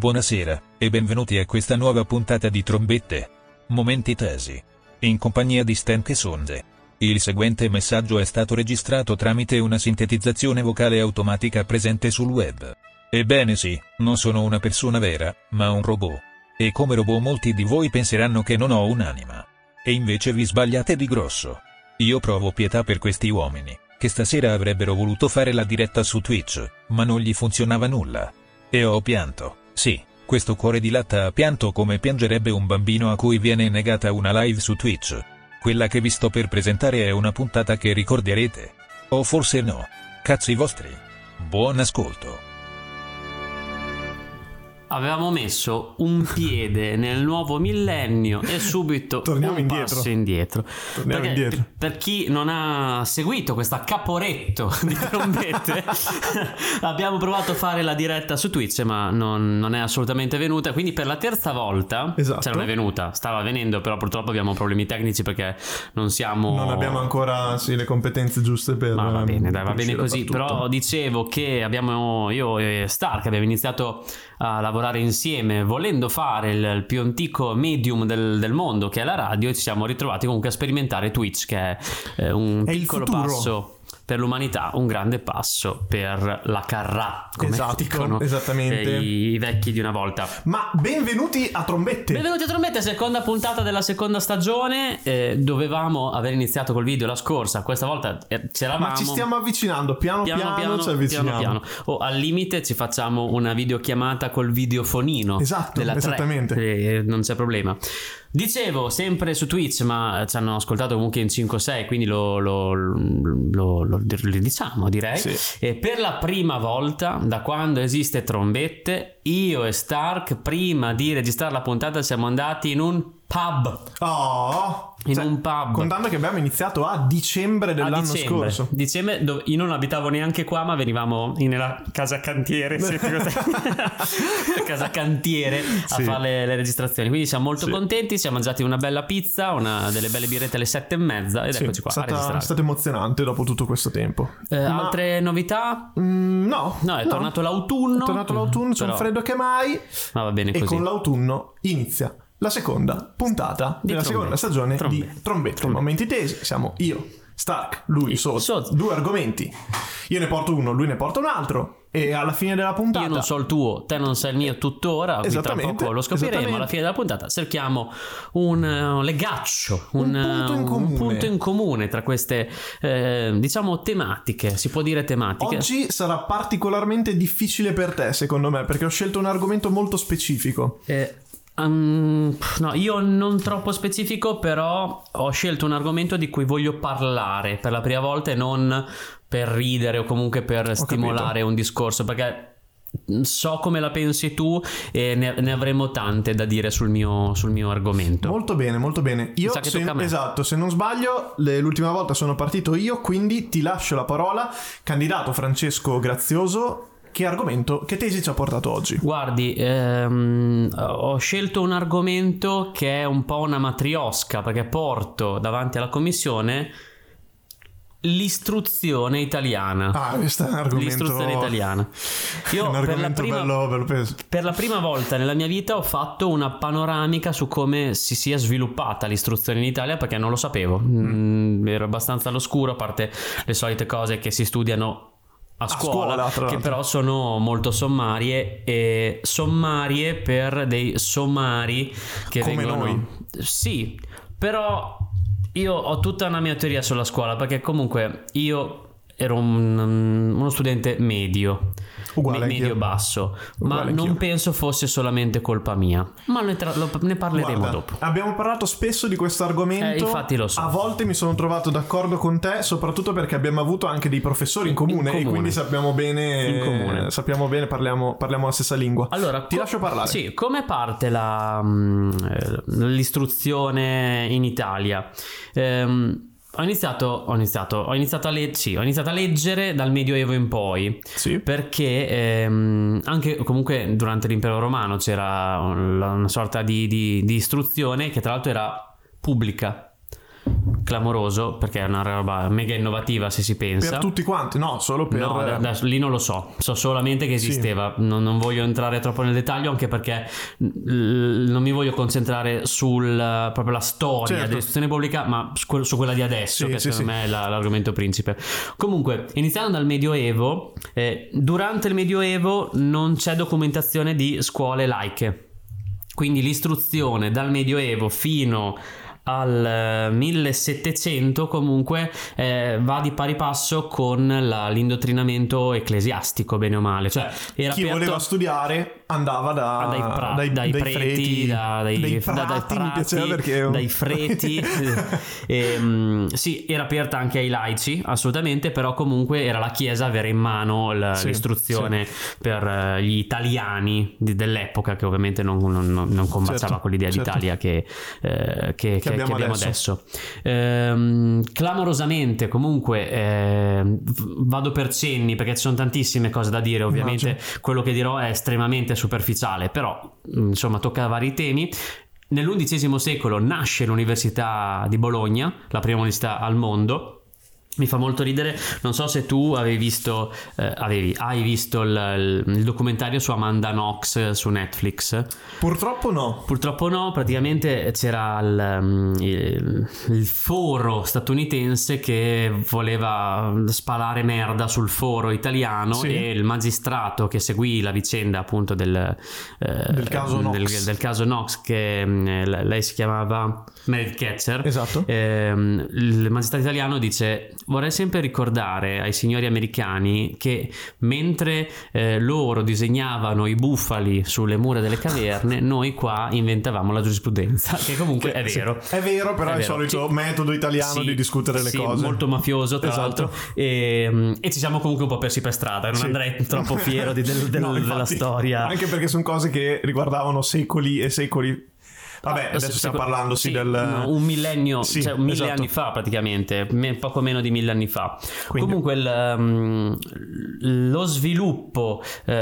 Buonasera, e benvenuti a questa nuova puntata di Trombette. Momenti tesi. In compagnia di Stan Sonde. Il seguente messaggio è stato registrato tramite una sintetizzazione vocale automatica presente sul web. Ebbene sì, non sono una persona vera, ma un robot. E come robot molti di voi penseranno che non ho un'anima. E invece vi sbagliate di grosso. Io provo pietà per questi uomini, che stasera avrebbero voluto fare la diretta su Twitch, ma non gli funzionava nulla. E ho pianto. Sì, questo cuore di latta ha pianto come piangerebbe un bambino a cui viene negata una live su Twitch. Quella che vi sto per presentare è una puntata che ricorderete. O forse no. Cazzi vostri. Buon ascolto avevamo messo un piede nel nuovo millennio e subito Torniamo un indietro. passo indietro. Torniamo Perché, indietro. Per chi non ha seguito questa caporetto di trombette, abbiamo provato a fare la diretta su Twitch, ma non, non è assolutamente venuta. Quindi per la terza volta, Esatto. cioè non è venuta, stava venendo, però purtroppo abbiamo problemi tecnici perché non siamo. Non abbiamo ancora sì, le competenze giuste per. Ma va bene, dai, va per bene così. Però dicevo che abbiamo, io e Stark abbiamo iniziato a lavorare insieme volendo fare il, il più antico medium del, del mondo che è la radio e ci siamo ritrovati comunque a sperimentare Twitch che è eh, un È piccolo passo per l'umanità, un grande passo per la carrà, come Esatto, dicono esattamente. i, i vecchi di una volta. Ma benvenuti a Trombette. Benvenuti a Trombette, seconda puntata della seconda stagione. Eh, dovevamo aver iniziato col video la scorsa, questa volta eh, c'eravamo. Ma ci stiamo avvicinando, piano piano, Piano piano, ci avviciniamo. piano. O al limite ci facciamo una videochiamata col videofonino. Esatto, della 3, esattamente. eh, non c'è problema. Dicevo sempre su Twitch, ma ci hanno ascoltato comunque in 5-6, quindi lo, lo- lo- lo- diciamo, direi. Sì. E per la prima volta, da quando esiste Trombette, io e Stark, prima di registrare la puntata, siamo andati in un pub. Oh, In un pub. Contando che abbiamo iniziato a dicembre A dell'anno dicembre, scorso. dicembre dove io non abitavo neanche qua, ma venivamo nella casa cantiere, casa cantiere a Sì. fare le, le registrazioni. Quindi siamo molto Sì. contenti. Siamo mangiati una bella pizza, una delle belle birrette alle sette e mezza. Ed Sì, eccoci qua è a stato emozionante dopo tutto questo tempo. Eh, Ma- Altre novità? Mm, no, No, è tornato l'autunno. È tornato l'autunno, c'è un Però- freddo che mai. Ma va bene E così. con l'autunno inizia la seconda puntata Di della Trombette. seconda stagione Trombette. di Trombette. Momenti tesi, siamo io, Stark, lui, Soz. Soz. Due argomenti. Io ne porto uno, lui ne porta un altro. E alla fine della puntata. Io non so il tuo, te non sai il mio tuttora, tra Esattamente, poco lo scopriremo. Alla fine della puntata cerchiamo un eh, legaccio, un, Un punto in eh, comune. punto in comune tra queste, eh, diciamo, tematiche. Si può dire tematiche. Oggi sarà particolarmente difficile per te, secondo me, perché ho scelto un argomento molto specifico. Eh, um, no, io non troppo specifico, però ho scelto un argomento di cui voglio parlare per la prima volta e non per ridere o comunque per stimolare un discorso, perché so come la pensi tu e ne, ne avremo tante da dire sul mio, sul mio argomento. Molto bene, molto bene. Io, se, esatto, se non sbaglio, le- l'ultima volta sono partito io, quindi ti lascio la parola. Candidato Francesco Grazioso, che argomento, che tesi ci ha portato oggi? Guardi, ehm, ho scelto un argomento che è un po' una matriosca perché porto davanti alla commissione l'istruzione italiana. Ah, questo è un argomento... L'istruzione italiana. Io un per la, argomento prima, bello, bello per la prima volta nella mia vita ho fatto una panoramica su come si sia sviluppata l'istruzione in Italia perché non lo sapevo. Mm, ero abbastanza all'oscuro, a parte le solite cose che si studiano a scuola, scuola, tra che però sono molto sommarie e sommarie per dei sommari che Come vengono noi. Sì, però io ho tutta una mia teoria sulla scuola perché comunque io ero un- uno studente medio, Uguale me- anch'io. medio basso, ma non anch'io. penso fosse solamente colpa mia. Ma ne, tra- lo- ne parleremo Guarda, dopo. Abbiamo parlato spesso di questo argomento. Eh, infatti lo so. A volte mi sono trovato d'accordo con te, soprattutto perché abbiamo avuto anche dei professori in comune, e comune. quindi sappiamo bene. In comune. Sappiamo bene, parliamo, parliamo la stessa lingua. Allora, ti co- lascio parlare. Sì, come parte la, mm, eh, l'istruzione in Italia? Ehm, ho iniziato, ho iniziato, ho iniziato a le- sì, ho iniziato a leggere dal Medioevo in poi. Sì. Perché ehm, anche comunque durante l'impero romano c'era una sorta di, di- di istruzione che tra l'altro era pubblica. Clamoroso perché è una roba mega innovativa se si pensa. Per tutti quanti, no, solo per... No, da, da, lì non lo so, so solamente che esisteva, sì. non, non, voglio entrare troppo nel dettaglio anche perché l- non mi voglio concentrare sul proprio la storia certo. dell'istruzione pubblica, ma su, su, quella di adesso, sì, che sì, secondo me è la, l'argomento principe. Comunque, iniziando dal Medioevo, eh, durante il Medioevo non c'è documentazione di scuole laiche. Quindi l'istruzione dal Medioevo fino al 1700 comunque eh, va di pari passo con la, l'indottrinamento ecclesiastico bene o male. Cioè chi aperto... voleva studiare andava da, dai, pra- dai, dai, dai, preti freti, da, dai, dai prati, da, dai prati, perché... dai freti e, um, sì era aperta anche ai laici assolutamente però comunque era la chiesa avere in mano l- sì, l'istruzione sì. per uh, gli italiani di, dell'epoca che ovviamente non, non, non combaciava certo, con l'idea certo. d'Italia che, eh, che, che, abbiamo, che abbiamo adesso, adesso. Ehm, clamorosamente comunque eh, vado per cenni perché ci sono tantissime cose da dire ovviamente Immagino. quello che dirò è estremamente superficiale però insomma tocca vari temi. Nell'undicesimo secolo nasce l'Università di Bologna, la prima università al mondo, mi fa molto ridere, non so se tu avevi visto, eh, avevi, hai visto il, il, documentario su Amanda Knox su Netflix. Purtroppo no. Purtroppo no, praticamente c'era il, mm, il, il foro statunitense che voleva spalare merda sul foro italiano sì. e il magistrato che seguì la vicenda appunto del, eh, del, caso, Knox. Del, del caso Knox che mm, lei si chiamava Meredith Ketcher. Esatto. Eh, il magistrato italiano dice vorrei sempre ricordare ai signori americani che mentre eh, loro disegnavano i bufali sulle mura delle caverne, noi qua inventavamo la giurisprudenza, che comunque è vero. Sì, è vero, però è, è il solito sì. metodo italiano sì, di discutere le cose. molto mafioso tra esatto. l'altro. E, mm, e, ci siamo comunque un po' persi per strada, non andrei troppo fiero di, del, del, no, infatti, della storia. Anche perché sono cose che riguardavano secoli e secoli Vabbè, adesso stiamo parlando sì, del... No, un millennio, sì, cioè mille esatto. anni fa praticamente, poco meno di mille anni fa. Quindi... Comunque il, um, lo sviluppo uh,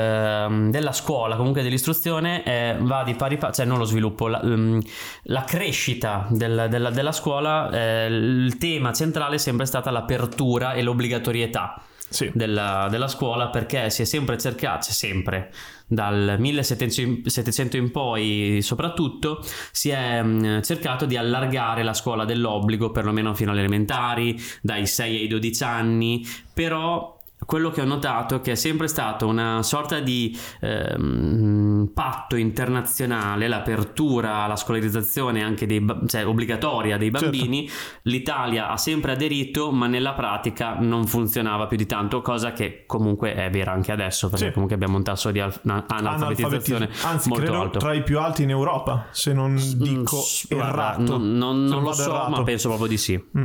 della scuola, comunque dell'istruzione, eh, va di pari passo, cioè non lo sviluppo, la, um, la crescita del, della, della, scuola, eh, il tema centrale è sempre stata l'apertura e l'obbligatorietà. Sì. Della, della, scuola perché si è sempre cercato, c'è sempre dal 1700 in poi soprattutto si è mm, cercato di allargare la scuola dell'obbligo perlomeno fino alle elementari dai 6 ai 12 anni però quello che ho notato è che è sempre stato una sorta di ehm, patto internazionale, l'apertura alla scolarizzazione anche dei, cioè, obbligatoria dei certo. bambini. Certo. L'Italia ha sempre aderito, ma nella pratica non funzionava più di tanto, cosa che comunque è vera anche adesso, perché sì. comunque abbiamo un tasso di analfabetizzazione Anzi, molto alto. tra i più alti in Europa, se non dico mm, errato. Non, non, non lo so, errato. ma penso proprio di sì. Mm.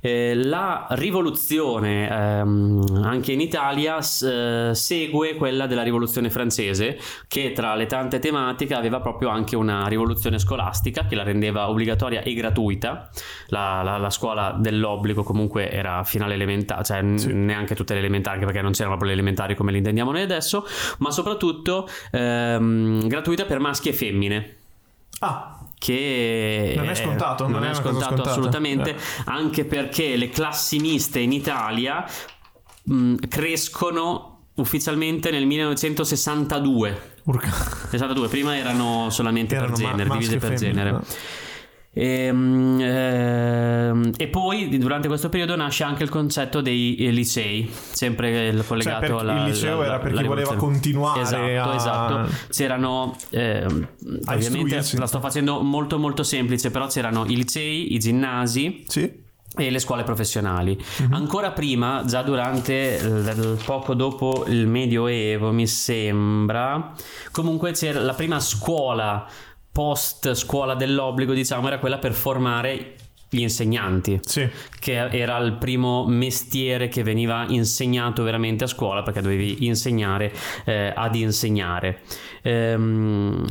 Eh, la rivoluzione ehm, anche anche in Italia eh, segue quella della rivoluzione francese che tra le tante tematiche aveva proprio anche una rivoluzione scolastica che la rendeva obbligatoria e gratuita la, la, la scuola dell'obbligo comunque era finale elementare cioè sì. neanche tutte le elementari anche perché non c'erano proprio le elementari come le intendiamo noi adesso ma soprattutto ehm, gratuita per maschi e femmine ah che non è scontato, non, non è, scontato assolutamente, eh. anche perché le classi miste in Italia mh, mm, crescono ufficialmente nel 1962. Urca. 62, prima erano solamente erano per genere, ma- divise per genere. No? E, ehm, ehm, e, poi durante questo periodo nasce anche il concetto dei eh, licei, sempre collegato cioè alla. Il liceo era per chi voleva continuare. Esatto, a... esatto. C'erano, eh, ovviamente la sto facendo molto molto semplice, però c'erano i licei, i ginnasi. Sì e le scuole professionali. Mm-hmm. Ancora prima, già durante poco dopo il Medioevo, mi sembra, comunque c'era la prima scuola post scuola dell'obbligo, diciamo, era quella per formare gli insegnanti, sì. che era il primo mestiere che veniva insegnato veramente a scuola perché dovevi insegnare eh, ad insegnare. Ehm,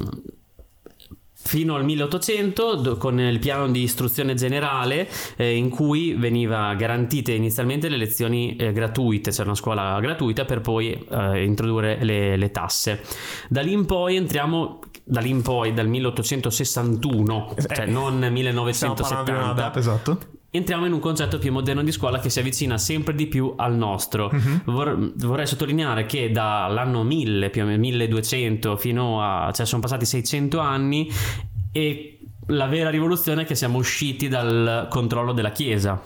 fino al 1800 con il piano di istruzione generale eh, in cui veniva garantite inizialmente le lezioni eh, gratuite, c'era una scuola gratuita per poi eh, introdurre le, le, tasse. Da lì in poi entriamo da lì in poi dal 1861, cioè non 1970. Data, esatto entriamo in un concetto più moderno di scuola che si avvicina sempre di più al nostro. Mhm. Vor- vorrei sottolineare che dall'anno 1000, più o meno 1200, fino a... cioè sono passati 600 anni e la vera rivoluzione è che siamo usciti dal controllo della Chiesa,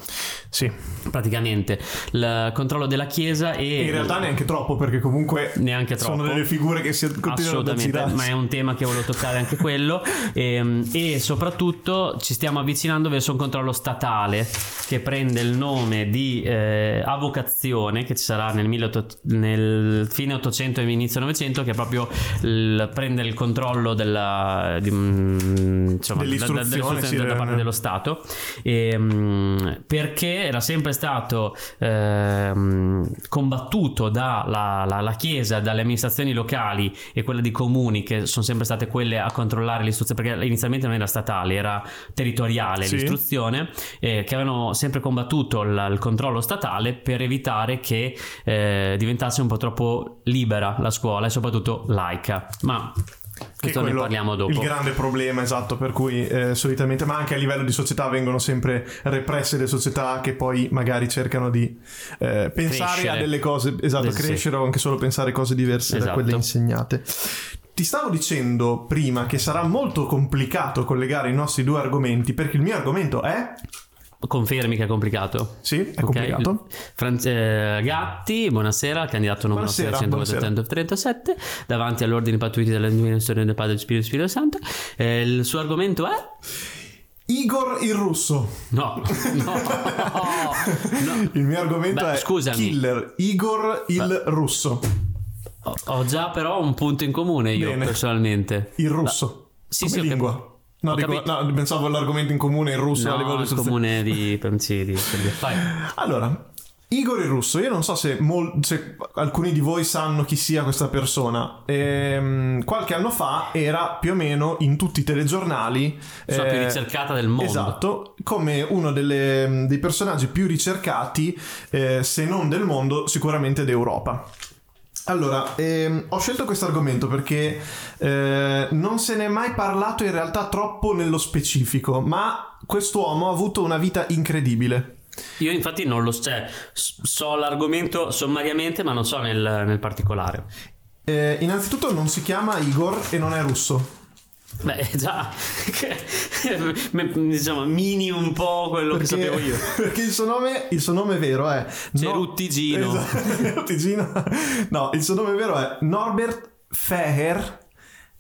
Sì, praticamente. Il controllo della Chiesa e... in realtà neanche troppo perché comunque Neanche sono troppo. delle figure che si continuano ad aggirarsi. ma è un tema che volevo toccare anche quello. E, e soprattutto ci stiamo avvicinando verso un controllo statale che prende il nome di eh, avocazione, che ci sarà nel, 1800 nel fine 800 e inizio 900, che è proprio il- prende il controllo della, di, mm, insomma, da- da- Dell'istruzione, dell'istruzione sì, da parte dello Stato. E, mm, era sempre stato ehm, combattuto dalla la, la Chiesa, dalle amministrazioni locali e quelle di comuni che sono sempre state quelle a controllare l'istruzione perché inizialmente non era statale, era territoriale Sì. l'istruzione eh, che avevano sempre combattuto la- il controllo statale per evitare che eh, diventasse un po' troppo libera la scuola e soprattutto laica. Ma Che questo ne quello- parliamo dopo. Il grande problema, esatto, per cui eh, solitamente, ma anche a livello di società vengono sempre represse le società che poi magari cercano di eh, pensare Crescere. a delle cose, esatto, sì. crescere o anche solo pensare cose diverse da Esatto. quelle insegnate. Ti stavo dicendo prima che sarà molto complicato collegare i nostri due argomenti perché il mio argomento è... Confermi che è complicato. Sì, è Ok. complicato. Fran- eh, Gatti, buonasera, candidato numero Buonasera, 637 davanti all'ordine pattuiti della dimensione del Padre del Spirito Spirito Santo. Eh, il suo argomento è? Igor il russo. No, no, no. Il mio argomento Beh, è scusami. Killer Igor il russo. Ho, già però un punto in comune io Bene. personalmente. Il russo. Sì, Come sì, lingua. cap- No, dico- no, pensavo all'argomento in comune il russo a livello No, di comune di Vai. Allora, Igor il russo, io non so se, mol- se alcuni di voi sanno chi sia questa persona. Ehm, qualche anno fa era più o meno in tutti i telegiornali. Persona più ricercata del mondo. Esatto, come uno delle- dei personaggi più ricercati, eh, se non del mondo, sicuramente d'Europa. Allora, ehm, ho scelto questo argomento perché eh, non se ne è mai parlato in realtà troppo nello specifico, ma quest'uomo ha avuto una vita incredibile. Io infatti non lo so, cioè, so l'argomento sommariamente ma non so nel, nel particolare. Eh, innanzitutto non si chiama Igor e non è russo. Beh, già, diciamo, mini un po' quello che sapevo io. perché il suo nome, il suo nome vero è Ceruttigino. Esatto, Ceruttigino. No, il suo nome vero è Norbert Feher.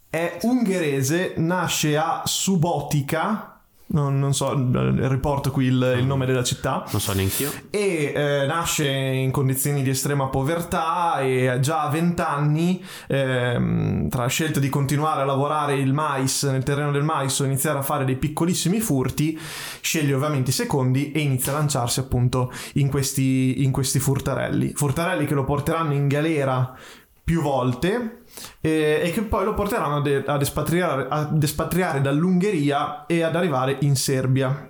È ungherese, nasce a Subotica. Non, non so, eh, riporto qui il, il nome della città. Non so neanche io. E eh, nasce in condizioni di estrema povertà e già a 20 anni, ehm, tra la scelta di continuare a lavorare il mais nel terreno del mais o iniziare a fare dei piccolissimi furti, sceglie ovviamente i secondi e inizia a lanciarsi appunto in questi, in questi furtarelli. Furtarelli che lo porteranno in galera più volte eh, e che poi lo porteranno ad, ad espatriare, ad espatriare dall'Ungheria e ad arrivare in Serbia.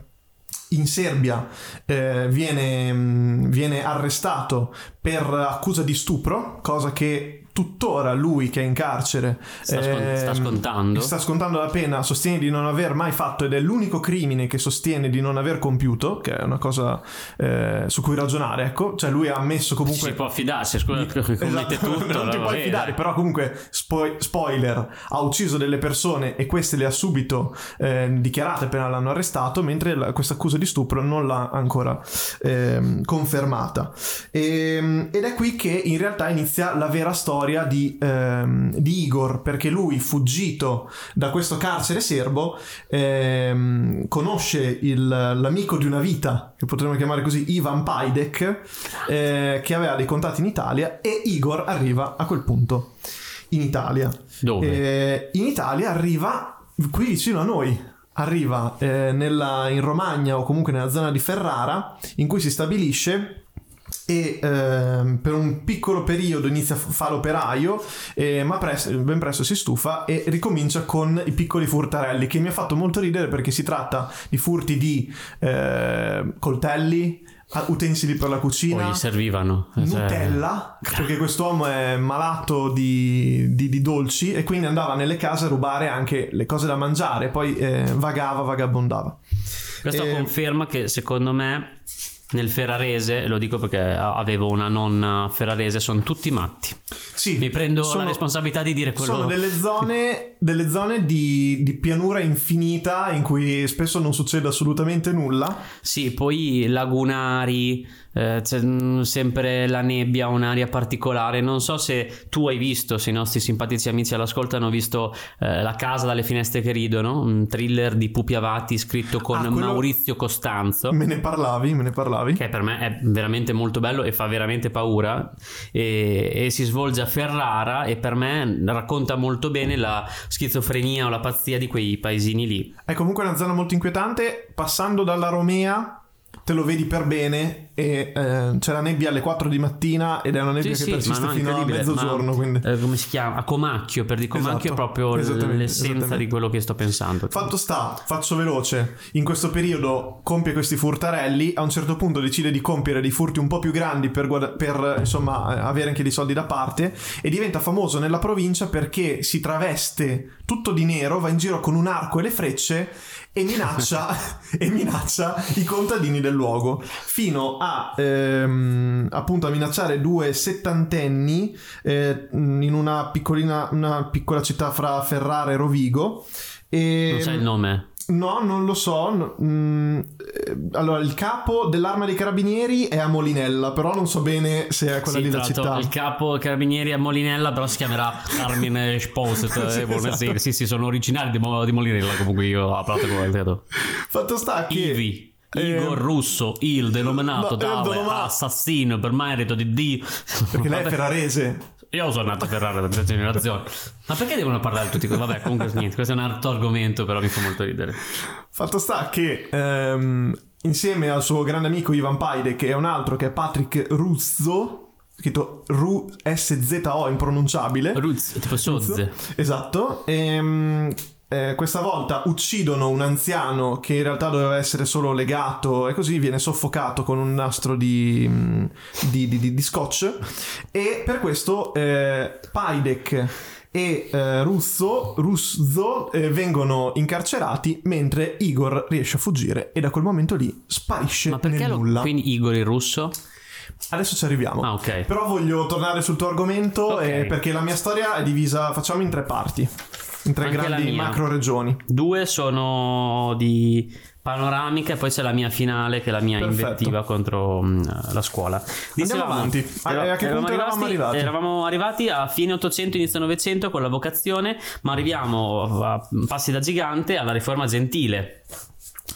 In Serbia eh, viene, mh, viene arrestato per accusa di stupro, cosa che tuttora lui che è in carcere Sta ehm, sta scontando. sta scontando la pena, sostiene di non aver mai fatto ed è l'unico crimine che sostiene di non aver compiuto, che è una cosa eh, su cui ragionare, ecco, cioè lui ha ammesso comunque si può fidarsi, scusa, commette Esatto, tutto. non ti puoi fidare, però comunque spo- spoiler, ha ucciso delle persone e queste le ha subito eh, dichiarate appena l'hanno arrestato, mentre la- questa accusa di stupro non l'ha ancora ehm, confermata. Ehm, ed è qui che in realtà inizia la vera storia di, ehm, di Igor, perché lui, fuggito da questo carcere serbo, ehm, conosce il- l'amico di una vita, che potremmo chiamare così, Ivan Pajdek, eh, che aveva dei contatti in Italia, e Igor arriva a quel punto in Italia. Dove? Eh, in Italia arriva qui vicino a noi. Arriva eh, nella- in Romagna o comunque nella zona di Ferrara, in cui si stabilisce e ehm, per un piccolo periodo inizia a fare l'operaio, eh, ma presto- ben presto si stufa e ricomincia con i piccoli furtarelli, che mi ha fatto molto ridere perché si tratta di furti di eh, coltelli, utensili per la cucina. Poi gli servivano. cioè- Nutella, perché quest'uomo è malato di, di- di dolci e quindi andava nelle case a rubare anche le cose da mangiare, poi eh, vagava, vagabondava. Questo e... conferma che secondo me nel ferrarese, lo dico perché avevo una nonna ferrarese, sono tutti matti. Sì, mi prendo sono, la responsabilità di dire quello. Sono delle zone, delle zone di, di, pianura infinita in cui spesso non succede assolutamente nulla. Sì, poi lagunari, eh, c'è mm, sempre la nebbia, un'aria particolare. Non so se tu hai visto, se i nostri simpatici amici all'ascolto hanno visto eh, La casa dalle finestre che ridono, un thriller di Pupi Avati scritto con ah, Maurizio Costanzo. Me ne parlavi, me ne parlavi. Che per me è veramente molto bello e fa veramente paura. E, e si svolge a Ferrara e per me racconta molto bene la schizofrenia o la pazzia di quei paesini lì. È comunque una zona molto inquietante. Passando dalla Romea te lo vedi per bene e eh, c'è la nebbia alle 4 di mattina ed è una nebbia sì, che sì, persiste fino a mezzogiorno. Ma, eh, come si chiama? A Comacchio, per di Comacchio esatto, è proprio l'essenza di quello che sto pensando. Fatto sta, faccio veloce, in questo periodo compie questi furtarelli, a un certo punto decide di compiere dei furti un po' più grandi per, guarda- per insomma avere anche dei soldi da parte e diventa famoso nella provincia perché si traveste tutto di nero, va in giro con un arco e le frecce e minaccia, e minaccia i contadini del luogo. Fino a ehm, appunto a minacciare due settantenni eh, in una piccolina una piccola città fra Ferrara e Rovigo. E, non sai il nome No, non lo so. Mm, eh, allora, il capo dell'arma dei carabinieri è a Molinella, però non so bene se è quella sì, della città. Il capo carabinieri è a Molinella, però si chiamerà Carmine Esposet. sì, eh, esatto. sì, sì, sono originali di, di Molinella. Comunque io ho parlato con il. Fatto sta che. Ivi. Igor eh, Russo, il denominato no, tale assassino per merito di Dio. Perché lei è ferrarese. Io sono nato a Ferrara da tre generazioni. Ma perché devono parlare tutti così? Vabbè, comunque niente, questo è un altro argomento, però mi fa molto ridere. Fatto sta che ehm, insieme al suo grande amico Ivan Paide, che è un altro che è Patrick Ruzzo, scritto R-U-S-Z-O, impronunciabile. Ruz, tipo Sozze. Esatto. Ehm, eh, questa volta uccidono un anziano che in realtà doveva essere solo legato e così viene soffocato con un nastro di, mm, di, di, di scotch e per questo eh, Paidek e eh, Russo, Russo eh, vengono incarcerati mentre Igor riesce a fuggire e da quel momento lì sparisce Ma perché nel lo... nulla. Quindi Igor il russo? Adesso ci arriviamo. Ah, ok. Però voglio tornare sul tuo argomento okay. eh, perché la mia storia è divisa, facciamo in tre parti in tre Anche grandi macro regioni. Due sono di panoramica e poi c'è la mia finale che è la mia Perfetto. invettiva contro uh, la scuola. Andiamo avanti. a che punto eravamo arrivati? Eravamo arrivati a fine 800, inizio 900 con la vocazione, ma arriviamo a passi da gigante alla riforma gentile.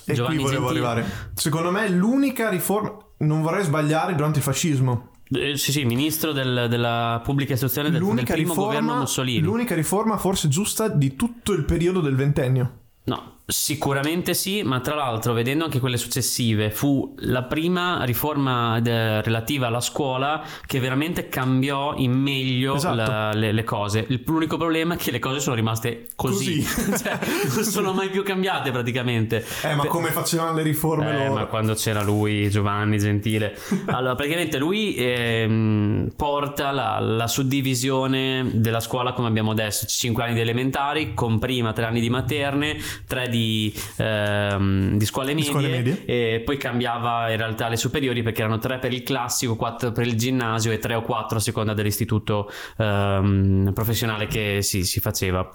E Giovanni qui volevo Gentile. arrivare. Secondo me l'unica riforma, non vorrei sbagliare, durante il fascismo. Eh, sì, sì, ministro del, della pubblica istruzione del, del primo riforma, governo Mussolini. L'unica riforma forse giusta di tutto il periodo del ventennio. No, Sicuramente sì, ma tra l'altro vedendo anche quelle successive fu la prima riforma de- relativa alla scuola che veramente cambiò in meglio esatto. la, le, le, cose. L'unico problema è che le cose sono rimaste così, così. cioè, non sono mai più cambiate praticamente. Eh, ma come facevano le riforme eh, loro? Ma quando c'era lui, Giovanni Gentile. Allora, praticamente lui ehm, porta la, la, suddivisione della scuola come abbiamo adesso, 5 anni di elementari, con prima 3 anni di materne, 3 di di, ehm, di scuole, medie, scuole medie, e poi cambiava in realtà le superiori perché erano tre per il classico, quattro per il ginnasio e tre o quattro a seconda dell'istituto ehm, professionale che si, si faceva.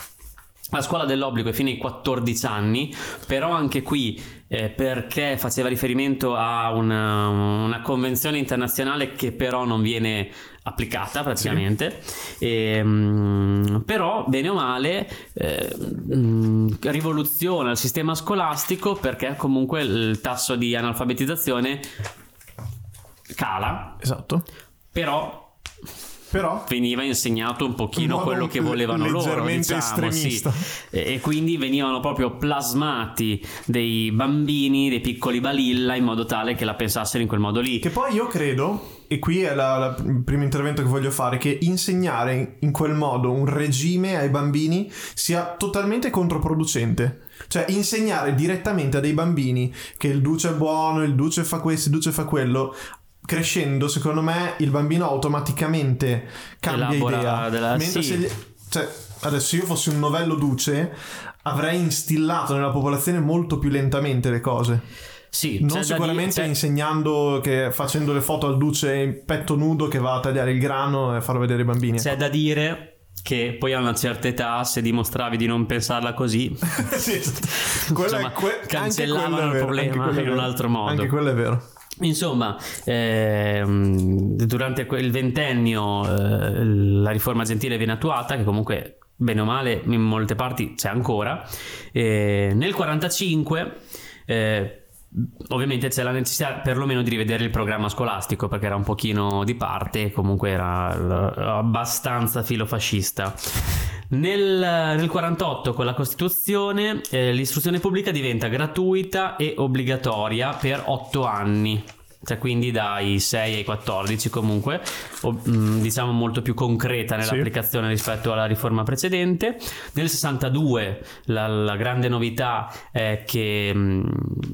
La scuola dell'obbligo è fino ai 14 anni, però anche qui eh, perché faceva riferimento a una, una, convenzione internazionale che però non viene applicata praticamente, sì. e, um, però bene o male eh, um, rivoluziona il sistema scolastico perché comunque il tasso di analfabetizzazione cala. Esatto. Però però veniva insegnato un pochino quello che volevano loro diciamo, sì. e quindi venivano proprio plasmati dei bambini dei piccoli balilla in modo tale che la pensassero in quel modo lì che poi io credo e qui è la, la, il primo intervento che voglio fare, che insegnare in quel modo un regime ai bambini sia totalmente controproducente. Cioè insegnare direttamente a dei bambini che il duce è buono, il duce fa questo, il duce fa quello, crescendo, secondo me, il bambino automaticamente cambia Elabora idea. Della... Mentre sì. se gli... cioè, adesso io fossi un novello duce, avrei instillato nella popolazione molto più lentamente le cose. Sì, non sicuramente dire, insegnando che facendo le foto al duce in petto nudo che va a tagliare il grano e farlo vedere ai bambini. C'è da dire che poi a una certa età se dimostravi di non pensarla così sì, insomma, que- cancellavano il problema in un altro modo anche quello è vero Insomma, ehm, durante il ventennio eh, la riforma gentile viene attuata, che comunque bene o male in molte parti c'è ancora. E nel 1945 eh, Ovviamente c'è la necessità perlomeno di rivedere il programma scolastico perché era un pochino di parte, comunque era abbastanza filofascista. Nel, nel 48 con la Costituzione eh, l'istruzione pubblica diventa gratuita e obbligatoria per 8 anni cioè quindi dai 6 ai 14 comunque, o, mm, diciamo molto più concreta nell'applicazione sì. rispetto alla riforma precedente. Nel 62 la, la grande novità è che mh, mm,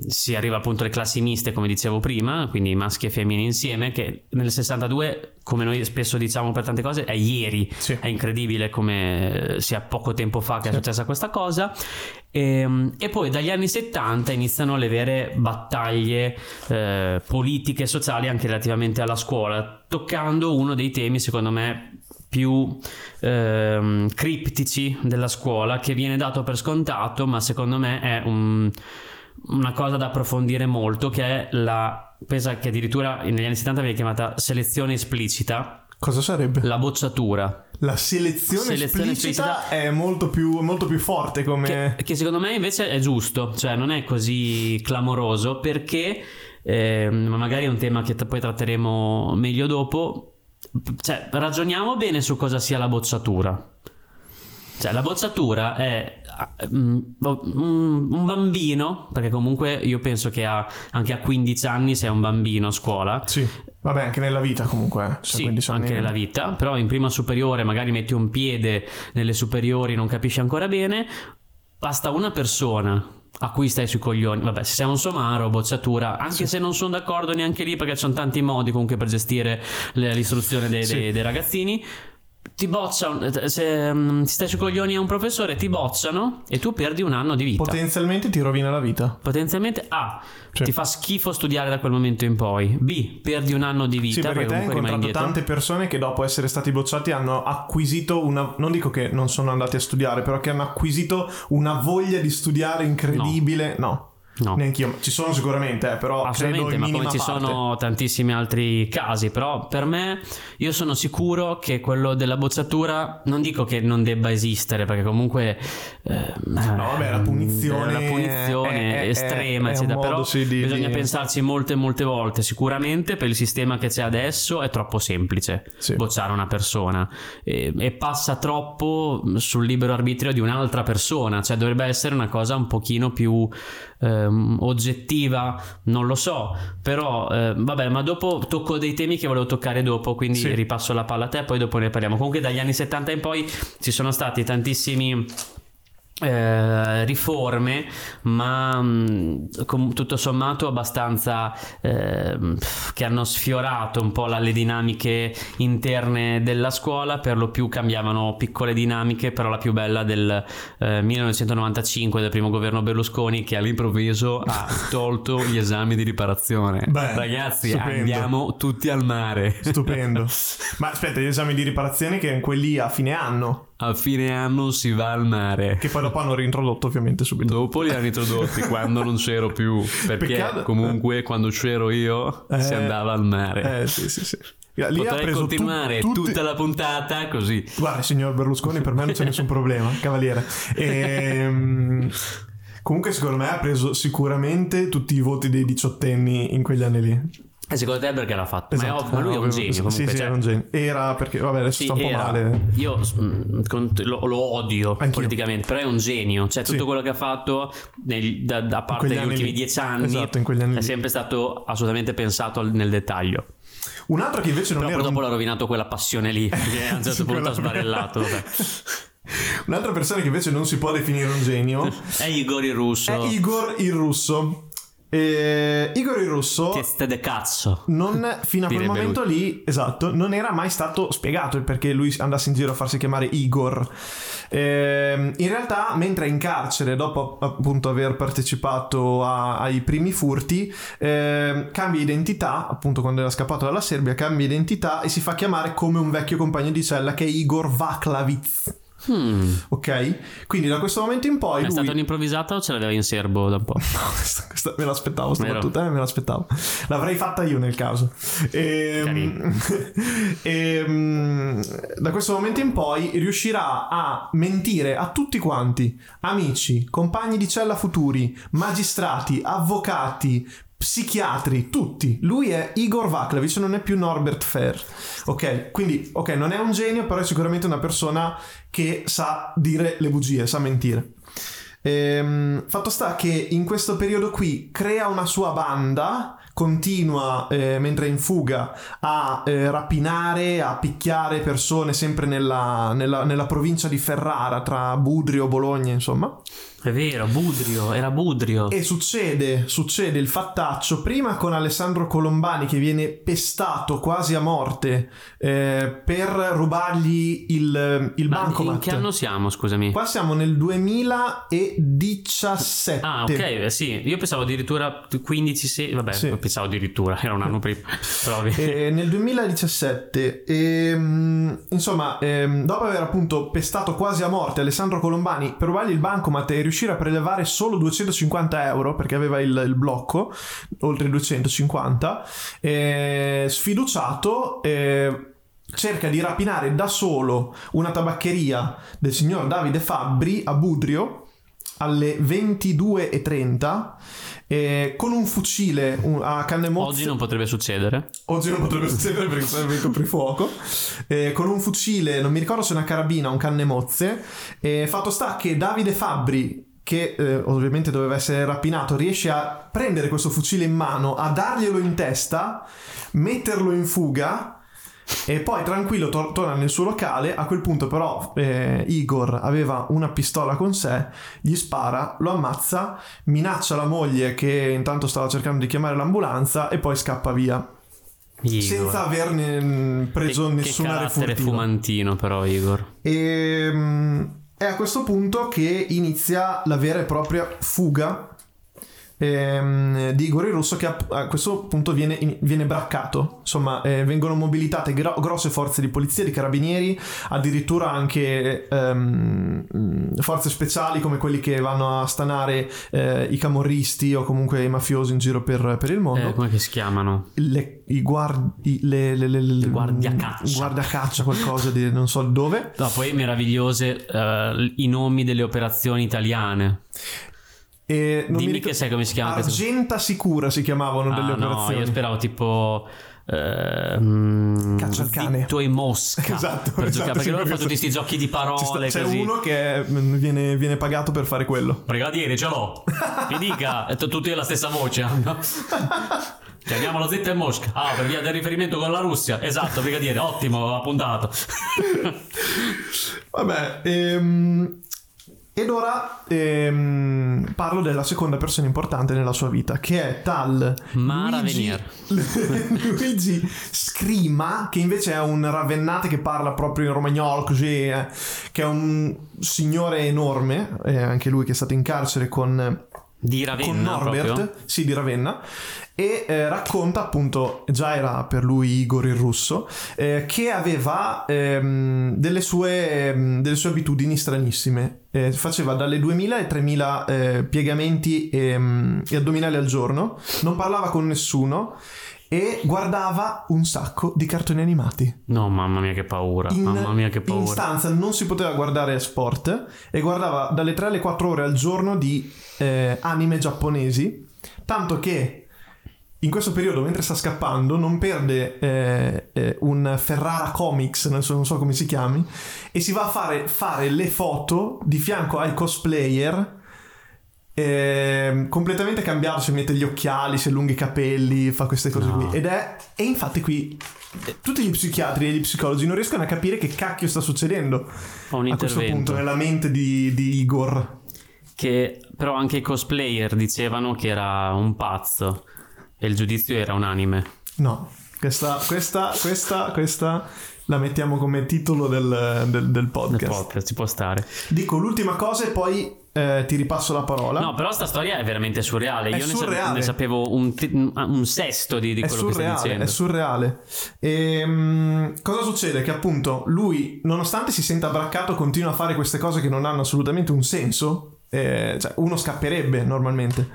si arriva appunto alle classi miste, come dicevo prima, quindi maschi e femmine insieme, che nel 62 come noi spesso diciamo per tante cose, è ieri, sì. è incredibile come sia poco tempo fa che è successa questa cosa. E, ehm, e, poi dagli anni 70 iniziano le vere battaglie eh, politiche e sociali anche relativamente alla scuola, toccando uno dei temi secondo me più ehm, criptici della scuola che viene dato per scontato ma secondo me è un, una cosa da approfondire molto che è la pensa che addirittura negli anni 70 viene chiamata selezione esplicita. Cosa sarebbe? La bocciatura. La selezione, selezione esplicita, esplicita, è molto più, molto più forte come... Che, che, secondo me invece è giusto, cioè non è così clamoroso perché, eh, magari è un tema che poi tratteremo meglio dopo, cioè ragioniamo bene su cosa sia la bocciatura. Cioè la bocciatura è Mm, un bambino, perché comunque io penso che a, anche a 15 anni sei un bambino a scuola. Sì, vabbè, anche nella vita comunque. Eh, sì, anche nella vita, però in prima superiore magari metti un piede nelle superiori, non capisci ancora bene, basta una persona a cui stai sui coglioni. Vabbè, se sei un somaro, bocciatura, anche sì. se non sono d'accordo neanche lì perché ci sono tanti modi comunque per gestire l'istruzione dei, sì. dei, dei ragazzini ti bocciano, se um, ti stai sui coglioni a un professore, ti bocciano e tu perdi un anno di vita. Potenzialmente ti rovina la vita. Potenzialmente A. Cioè. Ti fa schifo studiare da quel momento in poi. B. Perdi un anno di vita. Sì, perché te hai incontrato tante persone che dopo essere stati bocciati hanno acquisito una... Non dico che non sono andati a studiare, però che hanno acquisito una voglia di studiare incredibile. no. no. No. Neanch'io, ci sono sicuramente, eh, però Assolutamente, ma come ci parte. sono tantissimi altri casi, però per me io sono sicuro che quello della bocciatura non dico che non debba esistere, perché comunque eh, no, vabbè, la punizione, la punizione è, estrema, è, eccetera, però sì, di, bisogna di... pensarci molte molte volte. Sicuramente per il sistema che c'è adesso è troppo semplice sì. bocciare una persona e, e passa troppo sul libero arbitrio di un'altra persona, cioè dovrebbe essere una cosa un pochino più ehm, oggettiva, non lo so, però eh, vabbè, ma dopo tocco dei temi che volevo toccare dopo, quindi sì. ripasso la palla a te, poi dopo ne parliamo. Comunque dagli anni 70 in poi ci sono stati tantissimi eh, riforme, ma mh, com- tutto sommato abbastanza eh, che hanno sfiorato un po' le dinamiche interne della scuola, per lo più cambiavano piccole dinamiche, però la più bella del eh, 1995 del primo governo Berlusconi che all'improvviso ha tolto gli esami di riparazione. Beh, Ragazzi, stupendo. andiamo tutti al mare. Stupendo. Ma aspetta, gli esami di riparazione che erano quelli a fine anno a fine anno si va al mare. Che poi dopo hanno reintrodotto ovviamente subito. Dopo li hanno introdotti quando non c'ero più. Perché Peccato. comunque quando c'ero io eh, si andava al mare. Eh sì sì sì. Lì Potrei continuare tu, tutti... tutta la puntata così. Guarda, signor Berlusconi, per me non c'è nessun problema, cavaliere. Ehm... Comunque, secondo me ha preso sicuramente tutti i voti dei diciottenni in quegli anni lì. E secondo te perché l'ha fatto? Esatto, ma, è ovvio, ma lui è un genio. Comunque, sì, sì, cioè... era un genio. Era perché, vabbè, adesso sì, sta un po' era. male. Io mm, lo, lo odio Anch'io. politicamente, però è un genio. Cioè, tutto sì. quello che ha fatto nel, da, da, parte degli ultimi lì. dieci anni esatto, è sempre stato assolutamente pensato nel dettaglio. Un altro che invece non però era. dopo un... l'ha rovinato quella passione lì, che a un certo punto ha sbarellato. Un'altra persona che invece non si può definire un genio è Igor il russo. È Igor il russo. E Igor il Russo Teste de cazzo non, fino a quel momento lui. lì esatto non era mai stato spiegato il perché lui andasse in giro a farsi chiamare Igor Eh, in realtà, mentre è in carcere, dopo appunto aver partecipato a, ai primi furti, eh, cambia identità, appunto quando era scappato dalla Serbia, cambia identità e si fa chiamare come un vecchio compagno di cella che è Igor Vaklavic. Hmm. Ok? Quindi da questo momento in poi. È lui... stata un'improvvisata o ce l'aveva in serbo da un po'? No, questa, questa me l'aspettavo, sta battuta eh, me l'aspettavo. L'avrei fatta io nel caso. Ehm, ehm, da questo momento in poi riuscirà a mentire a tutti quanti, amici, compagni di cella futuri, magistrati, avvocati, psichiatri, tutti. Lui è Igor Vaklavic, non è più Norbert Fair. Ok, quindi ok, non è un genio, però è sicuramente una persona che sa dire le bugie, sa mentire. Ehm, fatto sta che in questo periodo qui crea una sua banda, continua eh, mentre è in fuga a eh, rapinare, a picchiare persone sempre nella, nella- nella provincia di Ferrara, tra Budrio, Bologna, insomma. È vero, Budrio, era Budrio. E succede, succede il fattaccio prima con Alessandro Colombani che viene pestato quasi a morte eh, per rubargli il, il Ma bancomat. in che anno siamo, scusami? Qua siamo nel 2017. Ah, ok, eh, sì, io pensavo addirittura 15, sì, vabbè, Sì. Pensavo addirittura, era un anno prima. Eh, nel 2017, ehm, insomma, ehm, dopo aver appunto pestato quasi a morte Alessandro Colombani per rubargli il bancomat e riuscire a prelevare solo 250 euro perché aveva il, il blocco, oltre i 250, eh, sfiduciato. eh, cerca di rapinare da solo una tabaccheria del signor Davide Fabbri a Budrio alle 22.30 eh, con un fucile un- a canne mozze Oggi non potrebbe succedere. Oggi non potrebbe succedere perché sarebbe il coprifuoco. Eh, con un fucile, non mi ricordo se una carabina o un canne mozze. Eh, fatto sta che Davide Fabbri, che eh, ovviamente doveva essere rapinato, riesce a prendere questo fucile in mano, a darglielo in testa, metterlo in fuga. E poi tranquillo tor- torna nel suo locale. A quel punto, però, eh, Igor aveva una pistola con sé, gli spara, lo ammazza, minaccia la moglie che intanto stava cercando di chiamare l'ambulanza e poi scappa via. Igor. Senza averne mm, preso che, nessuna refurtiva. fumantino però Igor. E mm, è a questo punto che inizia la vera e propria fuga ehm, di Igor il Russo che a, a questo punto viene, in- viene braccato. Insomma, eh, vengono mobilitate gro- grosse forze di polizia, di carabinieri, addirittura anche ehm, forze speciali come quelli che vanno a stanare eh, i camorristi o comunque i mafiosi in giro per, per il mondo. Eh, come che si chiamano? le, i guardi le, le, le, le- guardiacaccia. guardiacaccia qualcosa di non so dove No, poi meravigliose eh, i nomi delle operazioni italiane. E non mi Dimmi ricordo- che sai come si chiama questo. Argenta Sicura si chiamavano delle Ah, no, operazioni io speravo tipo ehm, Caccia al cane. Zitto e mosca Esatto, per esatto, giocare, perché loro fanno tutti questi giochi di Ci sta- parole c'è così. uno che mm, viene, viene pagato per fare quello Brigadiere, ce l'ho. Mi dica, tutti la stessa voce. no? Chiamiamolo Zitto e Mosca. Ah, per via del riferimento con la Russia. Esatto, brigadiere, ottimo, appuntato. vabbè ehm, ed ora ehm, parlo della seconda persona importante nella sua vita che è tal Mara Luigi, Luigi Scrima che invece è un ravennate che parla proprio in romagnolo così eh, che è un signore enorme eh, anche lui che è stato in carcere con Di con Ravenna Norbert, proprio. sì, di Ravenna, e eh, racconta appunto, già era per lui Igor il russo, eh, che aveva ehm, delle, sue, ehm, delle sue abitudini stranissime. Eh, faceva dalle 2000 ai 3000 eh, piegamenti ehm, e addominali al giorno, non parlava con nessuno e guardava un sacco di cartoni animati. No, mamma mia che paura. In, mamma mia che in paura. stanza non si poteva guardare sport e guardava dalle 3 alle 4 ore al giorno di eh, anime giapponesi, tanto che in questo periodo, mentre sta scappando, non perde eh, eh, un Ferrara Comics, non so, non so come si chiami, e si va a fare, fare le foto di fianco ai cosplayer. ehm, completamente cambiato, si mette gli occhiali, si allunga i capelli, fa queste cose No. qui. Ed è. E infatti qui eh, tutti gli psichiatri e gli psicologi non riescono a capire che cacchio sta succedendo a questo punto nella mente di, di Igor. Che però anche i cosplayer dicevano che era un pazzo. E il giudizio era unanime. No, questa, questa, questa, questa La mettiamo come titolo del, del, del podcast. Del podcast, ci può stare. Dico l'ultima cosa e poi eh, ti ripasso la parola. No, però sta storia è veramente surreale. È Io surreale. Ne, sapevo un, ti- un sesto di, di quello che stai surreale, dicendo. è surreale. Ehm, cosa succede? Che appunto lui, nonostante si senta braccato, continua a fare queste cose che non hanno assolutamente un senso. Eh, cioè, uno scapperebbe normalmente.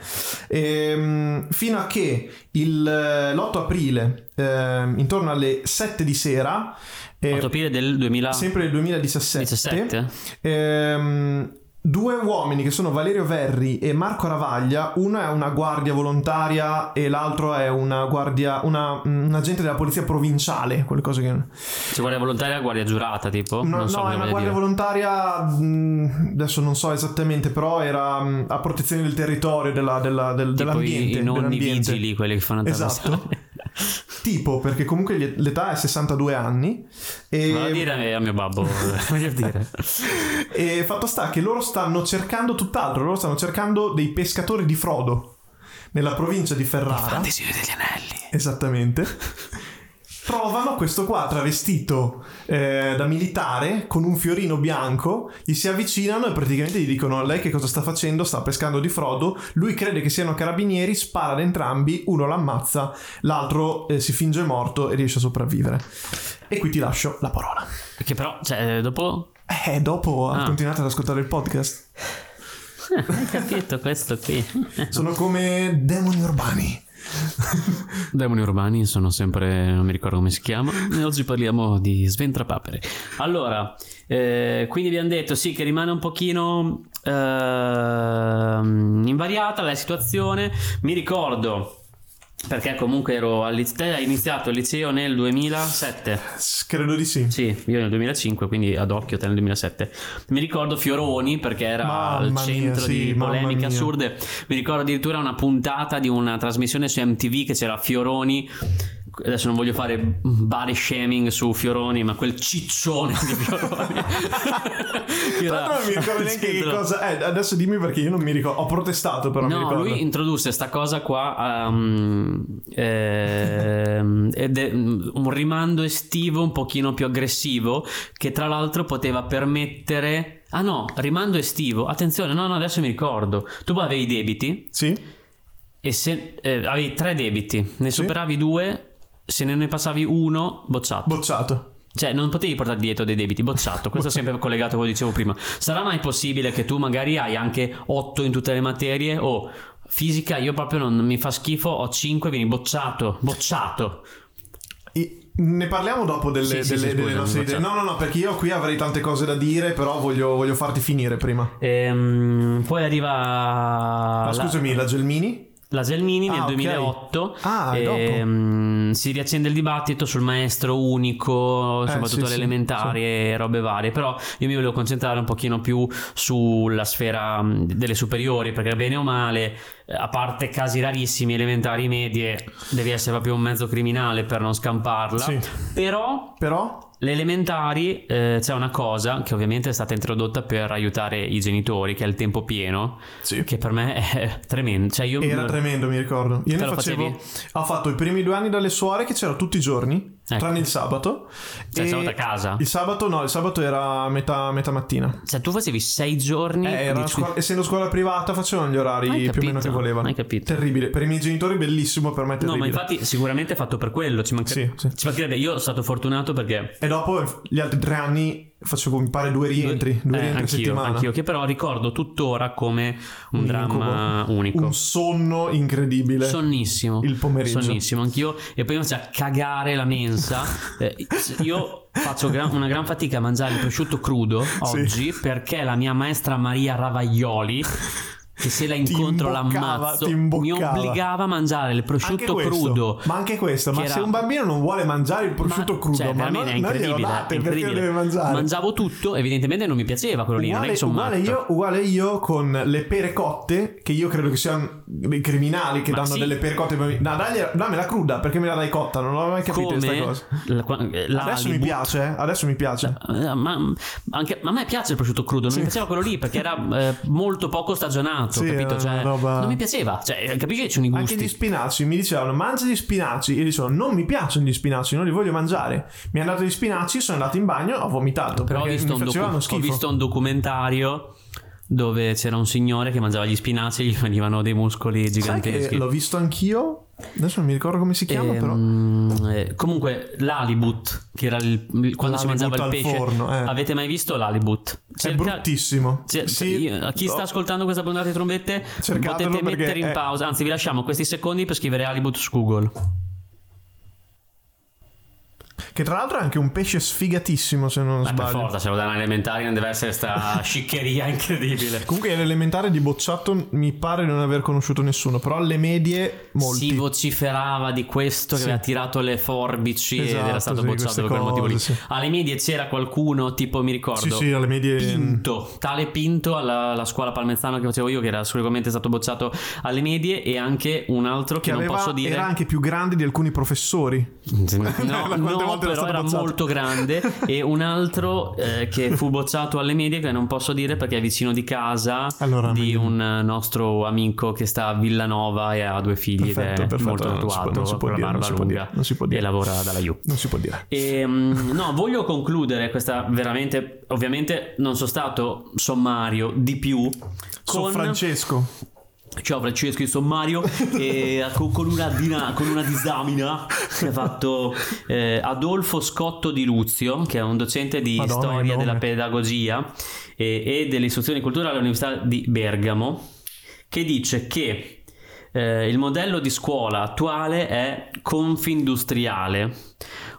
Ehm, fino a che il, eh, l'8 aprile, ehm, intorno alle 7 di sera, eh, 8 aprile del 2017. sempre nel 2017, 17? Ehm, due uomini che sono Valerio Verri e Marco Ravaglia, uno è una guardia volontaria e l'altro è una guardia, una, un agente della polizia provinciale, quelle cose che... C'è guardia volontaria, guardia giurata, tipo? No, non so no, è una guardia dire. volontaria, adesso non so esattamente, però era a protezione del territorio, della, della- del- Tipo dell'ambiente. i, i nonni dell'ambiente. vigili, quelli che fanno Esatto. Tipo, perché comunque l'età è 62 anni. E... A dire a mio babbo, voglio dire. E fatto sta che loro stanno cercando tutt'altro, loro stanno cercando dei pescatori di Frodo nella provincia di Ferrara. Fantasino degli anelli. Esattamente. Trovano questo qua travestito eh, da militare con un fiorino bianco, gli si avvicinano e praticamente gli dicono lei che cosa sta facendo? Sta pescando di Frodo, lui crede che siano carabinieri, spara ad entrambi, uno l'ammazza, l'altro eh, si finge morto e riesce a sopravvivere. E qui ti lascio la parola. Che però, cioè, dopo... Eh, dopo Ah. continuate ad ascoltare il podcast. Eh, hai capito questo qui. Sono come demoni urbani. Demoni urbani sono sempre, non mi ricordo come si chiama, e oggi parliamo di sventrapapere. Allora, eh, quindi abbiamo detto sì che rimane un pochino ehm, invariata la situazione. Mi ricordo, perché comunque ero al liceo, te hai iniziato il liceo nel 2007. S- Credo di sì. Sì, io nel 2005, quindi ad occhio te nel 2007. Mi ricordo Fioroni perché era Mamma al mia, centro sì, di polemiche mia. assurde. Mi ricordo addirittura una puntata di una trasmissione su MTV che c'era Fioroni. Adesso non voglio fare body shaming su Fioroni, ma quel ciccione di Fioroni. Tra l'altro non mi ricordo neanche che cosa. Eh, adesso dimmi perché io non mi ricordo. Ho protestato, però No, lui introdusse sta cosa qua um, ehm, ed è un rimando estivo un pochino più aggressivo che tra l'altro poteva permettere Ah no, rimando estivo. Attenzione, no, no, adesso mi ricordo. Tu avevi i debiti Sì? e se eh, avevi tre debiti, ne Sì. superavi due, se ne ne passavi uno, bocciato. Bocciato. Cioè, non potevi portare dietro dei debiti, bocciato. Questo è sempre collegato a quello che dicevo prima. Sarà mai possibile che tu magari hai anche 8 in tutte le materie o fisica io proprio non mi fa schifo, ho 5, vieni bocciato, bocciato. Ne parliamo dopo delle, Sì, sì, delle- sì, delle scusami, nostre idee. No, no, no, perché io qui avrei tante cose da dire, però voglio, voglio farti finire prima. Ehm, poi arriva Ah, la, scusami, la Gelmini? La Gelmini nel Ah, ok. 2008. Ah, è ehm, si riaccende il dibattito sul maestro unico, Eh, soprattutto sì, alle sì, elementari e robe varie. Però io mi volevo concentrare un pochino più sulla sfera mh, delle superiori, perché bene o male, eh, a parte casi rarissimi, elementari medie, devi essere proprio un mezzo criminale per non scamparla. Sì. Però Però? Le elementari eh, c'è una cosa che ovviamente è stata introdotta per aiutare i genitori, che è il tempo pieno, Sì. che per me è tremendo. Cioè io Era tremendo, mi ricordo. Io ne facevo. facevi? Ho fatto i primi due anni dalle suore che c'ero tutti i giorni, Ecco. tranne il sabato. Cioè, il sabato a casa? Il sabato no, il sabato era metà, metà mattina. Cioè, tu facevi sei giorni. Eh, di- scuola- essendo scuola privata facevano gli orari Hai più o meno che volevano. hai capito. Terribile. Per i miei genitori bellissimo, per me No, terribile. ma infatti, sicuramente è fatto per quello. Ci, manca... Sì, sì. ci mancherebbe. Io sono stato fortunato perché. E dopo gli altri tre anni facevo, mi pare, due rientri. Due Eh, rientri a anch'io, settimana. anch'io, che però ricordo tuttora come un, Un dramma incubo. unico. Un sonno incredibile. Sonnissimo. Il pomeriggio. Sonnissimo, anch'io. E poi mi faceva cagare la mensa. Eh, io faccio gran- una gran fatica a mangiare il prosciutto crudo oggi perché la mia maestra Maria Ravaglioli. Che se la incontro l'ammazzo mi obbligava a mangiare il prosciutto questo, crudo Ma anche questo, ma che se era- un bambino non vuole mangiare il prosciutto Ma- crudo, cioè, ma non, è non incredibile, date è incredibile. deve mangiare. Mangiavo tutto, evidentemente non mi piaceva quello lì, non Uguale, sono uguale io, uguale io con le pere cotte, che io credo che siano dei criminali che Ma danno sì. delle pere cotte. No, dagli, dammela cruda perché me la dai cotta, non l'ho mai capito questa cosa. la- qua- la Adesso mi piace, eh, adesso mi piace. Eh, Ma, anche, ma a me piace il prosciutto crudo, non mi piaceva quello lì perché era eh, molto poco stagionato. Tanto, Sì, capito? è Cioè, roba- Non mi piaceva, cioè, capisci che sono i gusti. Anche gli spinaci mi dicevano mangia gli spinaci. Io dicevo non mi piacciono gli spinaci, non li voglio mangiare. Mi hanno dato gli spinaci, sono andato in bagno, ho vomitato. Però ho visto, un docu- ho visto un documentario dove c'era un signore che mangiava gli spinaci e gli venivano dei muscoli Sai giganteschi. che l'ho visto anch'io? Adesso non mi ricordo come si chiama, però. Ehm, eh, comunque l'alibut, che era il, quando si L'halibut mangiava il pesce. forno, eh. Avete mai visto l'alibut? È Cerca- bruttissimo. Cioè, Sì, io- a chi sta ascoltando questa puntata di trombette potete mettere in è- pausa anzi vi lasciamo questi secondi per scrivere Halibut su Google Che tra l'altro è anche un pesce sfigatissimo, se non ma per sbaglio. forza se lo danno alle elementari non deve essere sta sciccheria incredibile Comunque all'elementare di bocciato mi pare non aver conosciuto nessuno, però alle medie molti. si vociferava di questo che Sì. aveva tirato le forbici ed Esatto, era stato sì, bocciato per quel motivo lì cose, sì. alle medie c'era qualcuno tipo mi ricordo Sì, sì, alle medie Pinto, tale Pinto alla, alla scuola Palmezzano che facevo io, che era sicuramente stato bocciato alle medie, e anche un altro che, che non aveva, posso dire. era anche più grande di alcuni professori. No, Quante no, era però era bocciato? molto grande. e un altro eh, che fu bocciato alle medie, che non posso dire perché è vicino di casa Allora, di meglio. un nostro amico che sta a Villanova e ha due figli Perfetto, ed è perfetto, molto non si può- non si può dire, non si può dire, non si può dire. e lavora dalla You. Non si può dire. E, mm, no, voglio concludere questa veramente. Ovviamente non sono stato sommario di più. Con, Francesco. Ciao Francesco, io sono Mario e con, con una, dina- con una disamina che ha fatto eh, Adolfo Scotto di Luzio, che è un docente di Madonna, storia della pedagogia e, e delle istruzioni culturali all'Università di Bergamo, che dice che eh, il modello di scuola attuale è confindustriale,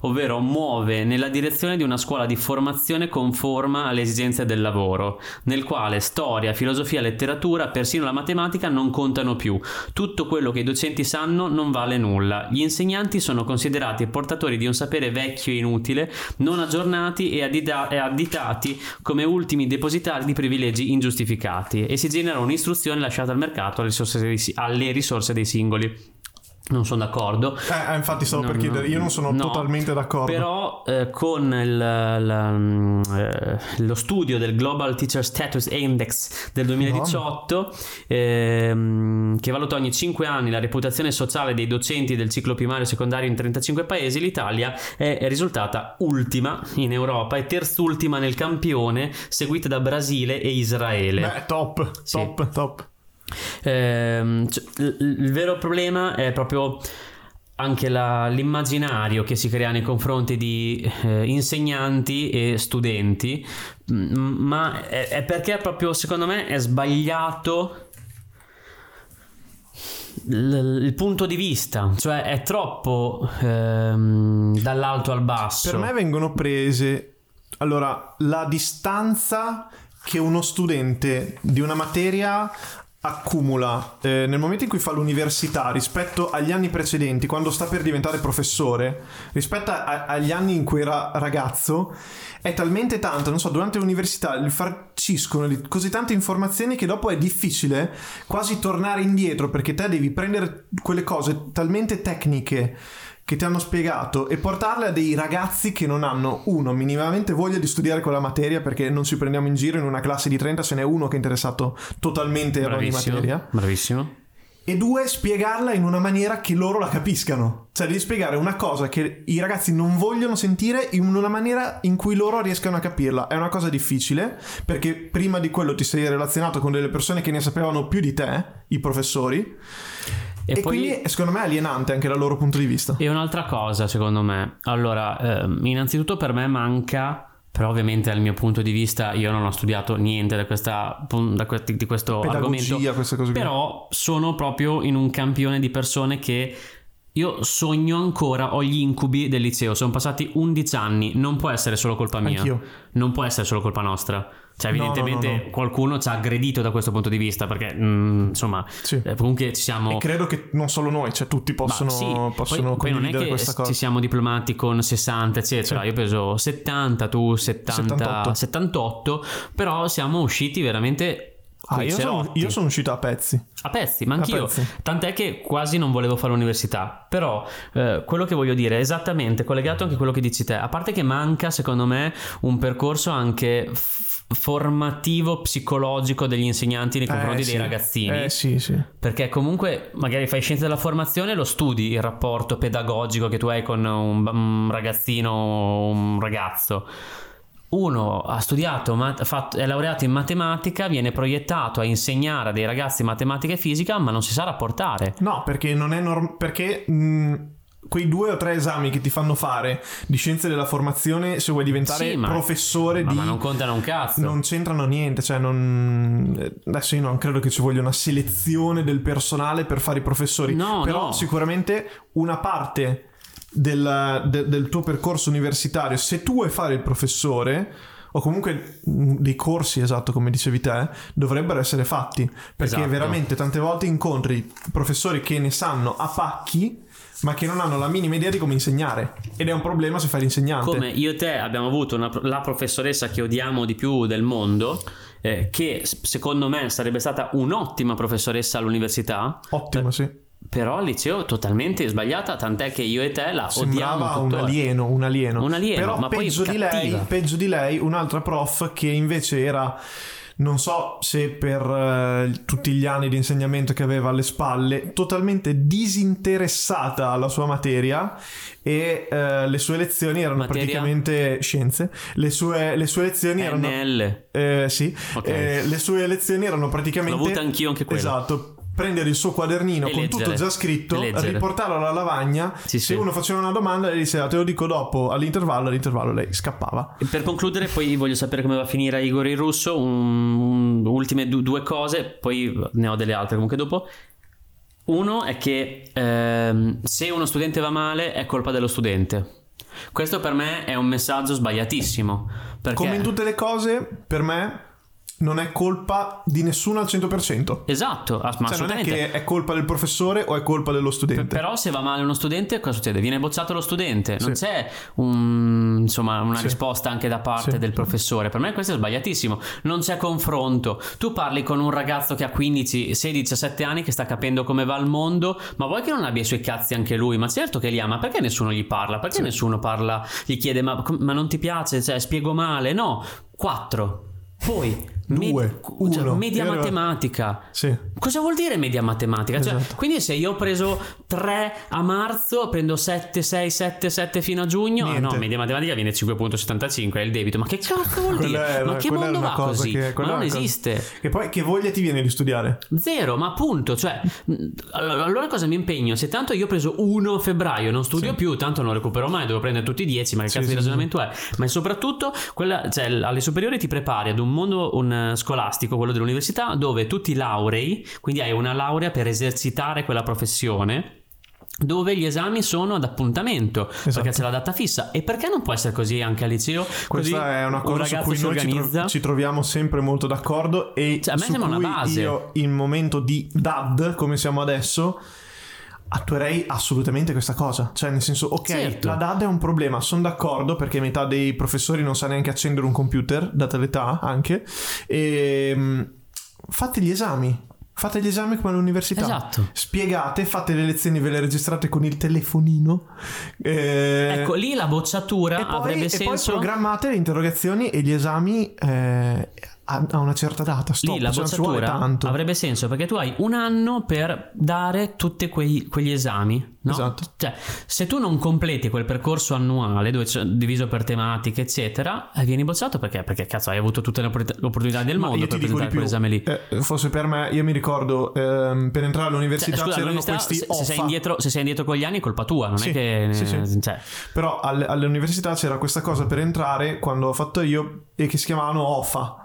ovvero muove nella direzione di una scuola di formazione conforma alle esigenze del lavoro, nel quale storia, filosofia, letteratura, persino la matematica non contano più. Tutto quello che i docenti sanno non vale nulla. Gli insegnanti sono considerati portatori di un sapere vecchio e inutile, non aggiornati e, addita- e additati come ultimi depositari di privilegi ingiustificati e si genera un'istruzione lasciata al mercato alle risorse dei, alle risorse dei singoli. Non sono d'accordo. Eh, eh, infatti stavo No, per no, chiedere, io non sono no, totalmente d'accordo. Però eh, con il- la- eh, lo studio del Global Teacher Status Index del 2018, ehm, che valuta ogni 5 anni la reputazione sociale dei docenti del ciclo primario e secondario in 35 paesi, l'Italia è risultata ultima in Europa e terzultima nel campione, seguita da Brasile e Israele. Beh, top, Sì. top, top. Ehm, cioè, il, vero problema è proprio anche la- l'immaginario che si crea nei confronti di eh, insegnanti e studenti, mm, ma è, è perché proprio secondo me è sbagliato il punto di vista, cioè è troppo ehm, dall'alto al basso. Per me vengono prese allora la distanza che uno studente di una materia accumula eh, nel momento in cui fa l'università rispetto agli anni precedenti, quando sta per diventare professore, rispetto a- agli anni in cui era ragazzo, è talmente tanto, non so, durante l'università gli farciscono così tante informazioni che dopo è difficile quasi tornare indietro perché te devi prendere quelle cose talmente tecniche che ti hanno spiegato e portarle a dei ragazzi che non hanno uno minimamente voglia di studiare quella materia perché non ci prendiamo in giro in una classe di 30 se n'è uno che è interessato totalmente ad ogni materia. bravissimo. e due spiegarla in una maniera che loro la capiscano. Cioè devi spiegare una cosa che i ragazzi non vogliono sentire in una maniera in cui loro riescano a capirla. È una cosa difficile perché prima di quello ti sei relazionato con delle persone che ne sapevano più di te i professori E e, poi- quindi secondo me è alienante anche dal loro punto di vista E un'altra cosa, secondo me, allora, ehm, innanzitutto per me manca, però ovviamente dal mio punto di vista io non ho studiato niente da, questa, da que- di questo Pedagogia, argomento, queste cose qui. però sono proprio in un campione di persone che io sogno ancora, ho gli incubi del liceo, sono passati 11 anni, non può essere solo colpa mia, Anch'io. non può essere solo colpa nostra. Cioè, No, no, evidentemente no, no. qualcuno ci ha aggredito da questo punto di vista, perché mm, insomma, Sì. eh, comunque ci siamo. E credo che non solo noi, cioè tutti possono, Ma sì, possono poi, poi non è che questa cosa. ci siamo diplomati con 60 eccetera Sì. io peso 70 tu 70 78. 78 però siamo usciti veramente Ah, io sono, io sono, uscito a pezzi. A pezzi, ma anch'io. Pezzi. Tant'è che quasi non volevo fare l'università. Però eh, quello che voglio dire è esattamente collegato anche a quello che dici te. A parte che manca, secondo me, un percorso anche f- formativo psicologico degli insegnanti nei confronti eh, dei sì. ragazzini. Eh sì, sì. Perché comunque magari fai scienza della formazione e lo studi il rapporto pedagogico che tu hai con un, un ragazzino o un ragazzo uno ha studiato, fatto, è laureato in matematica, viene proiettato a insegnare a dei ragazzi matematica e fisica, ma non si sa rapportare. No, perché non è normale. Perché. Mh, quei due o tre esami che ti fanno fare di scienze della formazione se vuoi diventare sì, ma, professore ma, di ma non contano un cazzo non c'entrano niente cioè non adesso io non credo che ci voglia una selezione del personale per fare i professori no, però no. sicuramente una parte del, de, del tuo percorso universitario, se tu vuoi fare il professore, o comunque mm, dei corsi, esatto, come dicevi te, dovrebbero essere fatti. Perché esatto. veramente tante volte incontri professori che ne sanno a pacchi, ma che non hanno la minima idea di come insegnare. Ed è un problema se fai l'insegnante. Come io e te abbiamo avuto una, la professoressa che odiamo di più del mondo. Eh, che secondo me sarebbe stata un'ottima professoressa all'università. Ottimo, sì però al liceo totalmente sbagliata, tant'è che io e te la Sembrava odiamo un alieno, un alieno. Un alieno, però ma peggio poi di, lei, peggio di lei, un'altra prof che invece era non so se per uh, tutti gli anni di insegnamento che aveva alle spalle, totalmente disinteressata alla sua materia e uh, le sue lezioni erano materia? praticamente scienze. Le sue, le sue lezioni erano... NL. Eh, sì, okay. eh, le sue lezioni erano praticamente... L'ho avuta anch'io anche quella. Esatto prendere il suo quadernino e con leggere, tutto già scritto, riportarlo alla lavagna. Sì, se sì. uno faceva una domanda, lei diceva te lo dico dopo all'intervallo, all'intervallo lei scappava. E per concludere, poi voglio sapere come va a finire Igor il russo. Un, un, ultime du, due cose, poi ne ho delle altre comunque dopo. Uno è che ehm, se uno studente va male è colpa dello studente. Questo per me è un messaggio sbagliatissimo. Perché... Come in tutte le cose, per me non è colpa di nessuno al 100%. Esatto, ma cioè, non è che è colpa del professore o è colpa dello studente. P- però se va male uno studente, cosa succede? Viene bocciato lo studente, non sì. c'è un, insomma, una sì. risposta anche da parte sì. del professore. Per me questo è sbagliatissimo. Non c'è confronto. Tu parli con un ragazzo che ha 15, 16, 17 anni che sta capendo come va il mondo, ma vuoi che non abbia i suoi cazzi anche lui? Ma certo che li ha, ma perché nessuno gli parla? Perché nessuno parla, gli chiede ma, ma non ti piace? Cioè, spiego male? No, 4. Poi Due, Med- cioè, media matematica. Sì. Cosa vuol dire media matematica? Cioè, esatto. quindi se io ho preso 3 a marzo, prendo 7, 6, 7, 7 fino a giugno, ah, no, media matematica viene 5.75, è il debito. Ma che cazzo vuol dire? È, ma che mondo va così? Che, ma non esiste. Che poi che voglia ti viene di studiare? Zero, ma appunto, cioè, allora cosa mi impegno? Se tanto io ho preso 1 febbraio, non studio sì. più, tanto non recupero mai, devo prendere tutti i 10, ma che Sì, cazzo di ragionamento è? Ma soprattutto, quella, cioè, alle superiori ti prepari ad un mondo un, scolastico, quello dell'università, dove tu ti laurei, quindi hai una laurea per esercitare quella professione dove gli esami sono ad appuntamento Esatto. perché c'è la data fissa e perché non può essere così anche al liceo così Questa è una un cosa su ragazzo cui si noi ci, tro- organizza ci troviamo sempre molto d'accordo e Cioè, a me su sembra una base. io in momento di DAD, come siamo adesso, attuerei assolutamente questa cosa. Cioè, nel senso, ok, Certo. la DAD è un problema, sono d'accordo perché metà dei professori non sa neanche accendere un computer, data l'età anche, e mm, fate gli esami. Fate gli esami come all'università. Esatto. Spiegate, fate le lezioni, ve le registrate con il telefonino. Eh, ecco lì la bocciatura e poi, avrebbe e senso poi programmate le interrogazioni e gli esami eh, a, una certa data. Stop, Lì la cioè, bocciatura tanto. avrebbe senso perché tu hai un anno per dare tutti quei- quegli esami. No? Esatto. Cioè, se tu non completi quel percorso annuale dove c'è diviso per tematiche, eccetera, eh, vieni bocciato perché? Perché cazzo hai avuto tutte le oppor- opportunità del Ma mondo per presentare quell'esame lì. eh, fosse per me, io mi ricordo ehm, per entrare Cioè, all'università scusa, c'erano questi se, se sei indietro, se sei indietro con gli anni è colpa tua, non Sì, è che sì, sì. cioè, Però all'università c'era questa cosa per entrare quando ho fatto io e che si chiamavano OFA.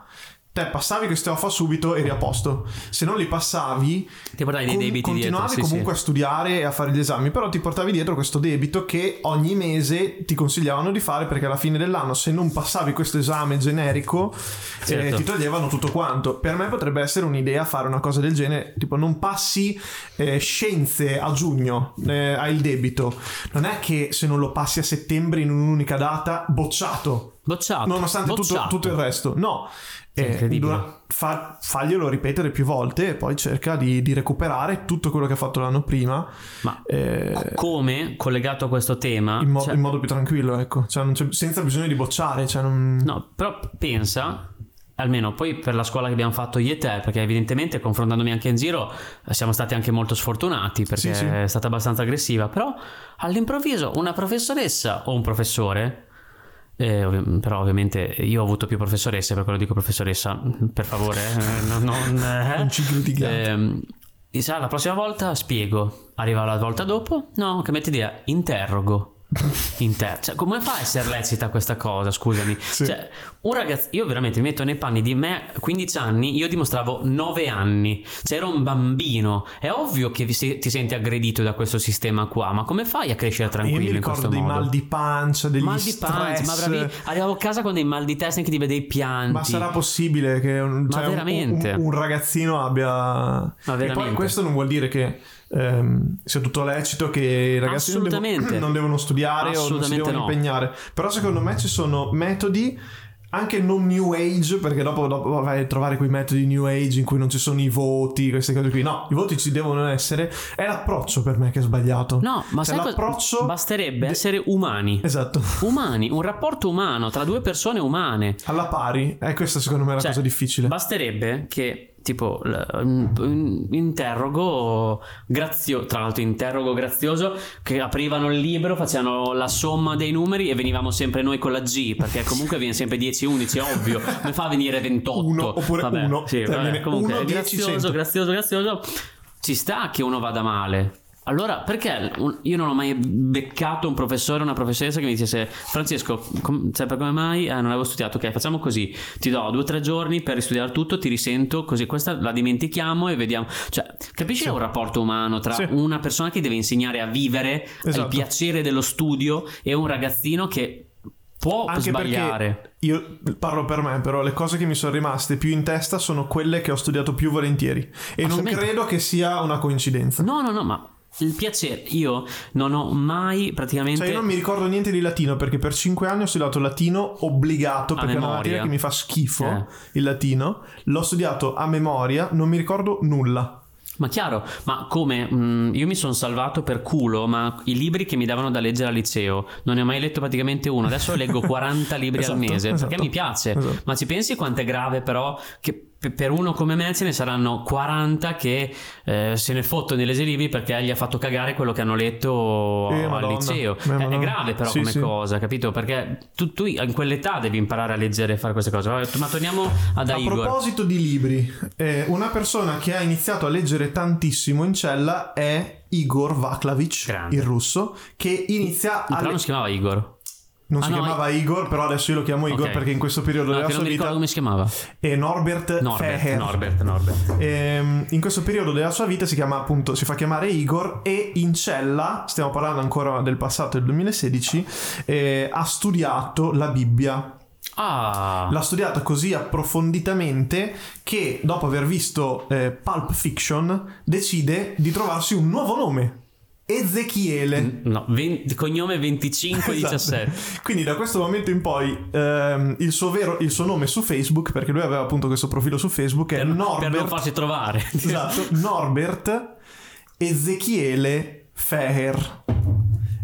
Te passavi queste OFA subito eri a posto. Se non li passavi, ti portavi dei con- debiti continuavi dietro. sì, comunque sì. a studiare e a fare gli esami, però ti portavi dietro questo debito che ogni mese ti consigliavano di fare perché alla fine dell'anno se non passavi questo esame generico eh, Certo. ti toglievano tutto quanto. Per me potrebbe essere un'idea fare una cosa del genere, tipo non passi eh, scienze a giugno, eh, hai il debito. Non è che se non lo passi a settembre in un'unica data, bocciato. Bocciato. Nonostante tutto, bocciato. tutto il resto, no. E dura, fa, faglielo ripetere più volte e poi cerca di, di, recuperare tutto quello che ha fatto l'anno prima. Ma eh, come collegato a questo tema? In, mo- cioè, in modo più tranquillo, ecco, cioè senza bisogno di bocciare. Cioè non... No, però pensa almeno poi per la scuola che abbiamo fatto io e te, perché evidentemente confrontandomi anche in giro siamo stati anche molto sfortunati perché sì, sì. è stata abbastanza aggressiva, però all'improvviso una professoressa o un professore eh, ov- però ovviamente io ho avuto più professoresse, per quello dico professoressa, per favore, eh, no, non, eh, non ci criticate. Eh, la prossima volta spiego, arriva la volta dopo, no, che metti idea, interrogo. Inter- cioè, come fa a essere lecita questa cosa? Scusami. Sì. Cioè, un ragazzo, io veramente mi metto nei panni di me 15 anni, io dimostravo 9 anni, cioè ero un bambino. È ovvio che ti senti aggredito da questo sistema qua, ma come fai a crescere tranquillo io mi ricordo dei modo? mal di pancia, degli mal di pancia, ma bravi, arrivavo a casa con dei mal di testa che ti vedevi pianti. Ma sarà possibile che un, cioè, un, un, un ragazzino abbia Ma veramente. E poi questo non vuol dire che ehm, sia tutto lecito, che i ragazzi non, devo, non devono studiare o non si devono no. impegnare. Però secondo me ci sono metodi anche non new age, perché dopo, dopo vai a trovare quei metodi new age in cui non ci sono i voti, queste cose qui. No, i voti ci devono essere. È l'approccio per me che è sbagliato. No, ma cioè, l'approccio basterebbe de... essere umani. Esatto. Umani, un rapporto umano tra due persone umane. Alla pari. E eh, questa secondo me è la cioè, cosa difficile. Basterebbe che tipo interrogo grazioso tra l'altro interrogo grazioso che aprivano il libro facevano la somma dei numeri e venivamo sempre noi con la G perché comunque viene sempre 10 11 è ovvio mi fa venire 28 uno oppure vabbè, uno. sì, vabbè, comunque uno, grazioso grazioso grazioso. Ci sta che uno vada male allora, perché io non ho mai beccato un professore o una professoressa che mi dicesse Francesco, com- sai per come mai? Eh, non avevo studiato, ok, facciamo così, ti do due o tre giorni per ristudiare tutto, ti risento, così questa la dimentichiamo e vediamo. Cioè, capisci sì. un rapporto umano tra sì. una persona che deve insegnare a vivere esatto. il piacere dello studio e un ragazzino che può Anche sbagliare. Io parlo per me, però le cose che mi sono rimaste più in testa sono quelle che ho studiato più volentieri. E non credo che sia una coincidenza. No, no, no, ma il piacere, io non ho mai praticamente. Cioè, io non mi ricordo niente di latino perché per 5 anni ho studiato latino obbligato perché memoria. è una materia che mi fa schifo eh. il latino. L'ho studiato a memoria, non mi ricordo nulla. Ma chiaro, ma come mh, mm, io mi sono salvato per culo, ma i libri che mi davano da leggere al liceo non ne ho mai letto praticamente uno. Adesso leggo 40 libri esatto, al mese esatto, perché mi piace. Esatto. Ma ci pensi quanto è grave però che per uno come me ce ne saranno 40 che eh, se ne fottono nelle libri perché gli ha fatto cagare quello che hanno letto eh, al liceo. Eh, è, è grave però sì, come sì. cosa, capito? Perché tu, tu, in quell'età devi imparare a leggere e fare queste cose. Ma torniamo ad A Igor. proposito di libri, eh, una persona che ha iniziato a leggere tantissimo in cella è Igor Vaklavic, Grande. il russo, che inizia a... Però non si chiamava Igor. Non ah, si no, chiamava Igor, però adesso io lo chiamo Igor okay. perché in questo periodo no, della sua vita. come si chiamava. È Norbert, Norbert Feher. Norbert, Norbert. E, ehm, in questo periodo della sua vita si chiama appunto, si fa chiamare Igor e in cella, stiamo parlando ancora del passato del 2016, eh, ha studiato la Bibbia. Ah. L'ha studiata così approfonditamente che dopo aver visto eh, Pulp Fiction decide di trovarsi un nuovo nome. Ezechiele. No, 20, cognome 2517. Esatto. Quindi da questo momento in poi ehm, il, suo vero, il suo nome su Facebook, perché lui aveva appunto questo profilo su Facebook, è per, Norbert. Per non farsi trovare. Esatto, Norbert Ezechiele Feher.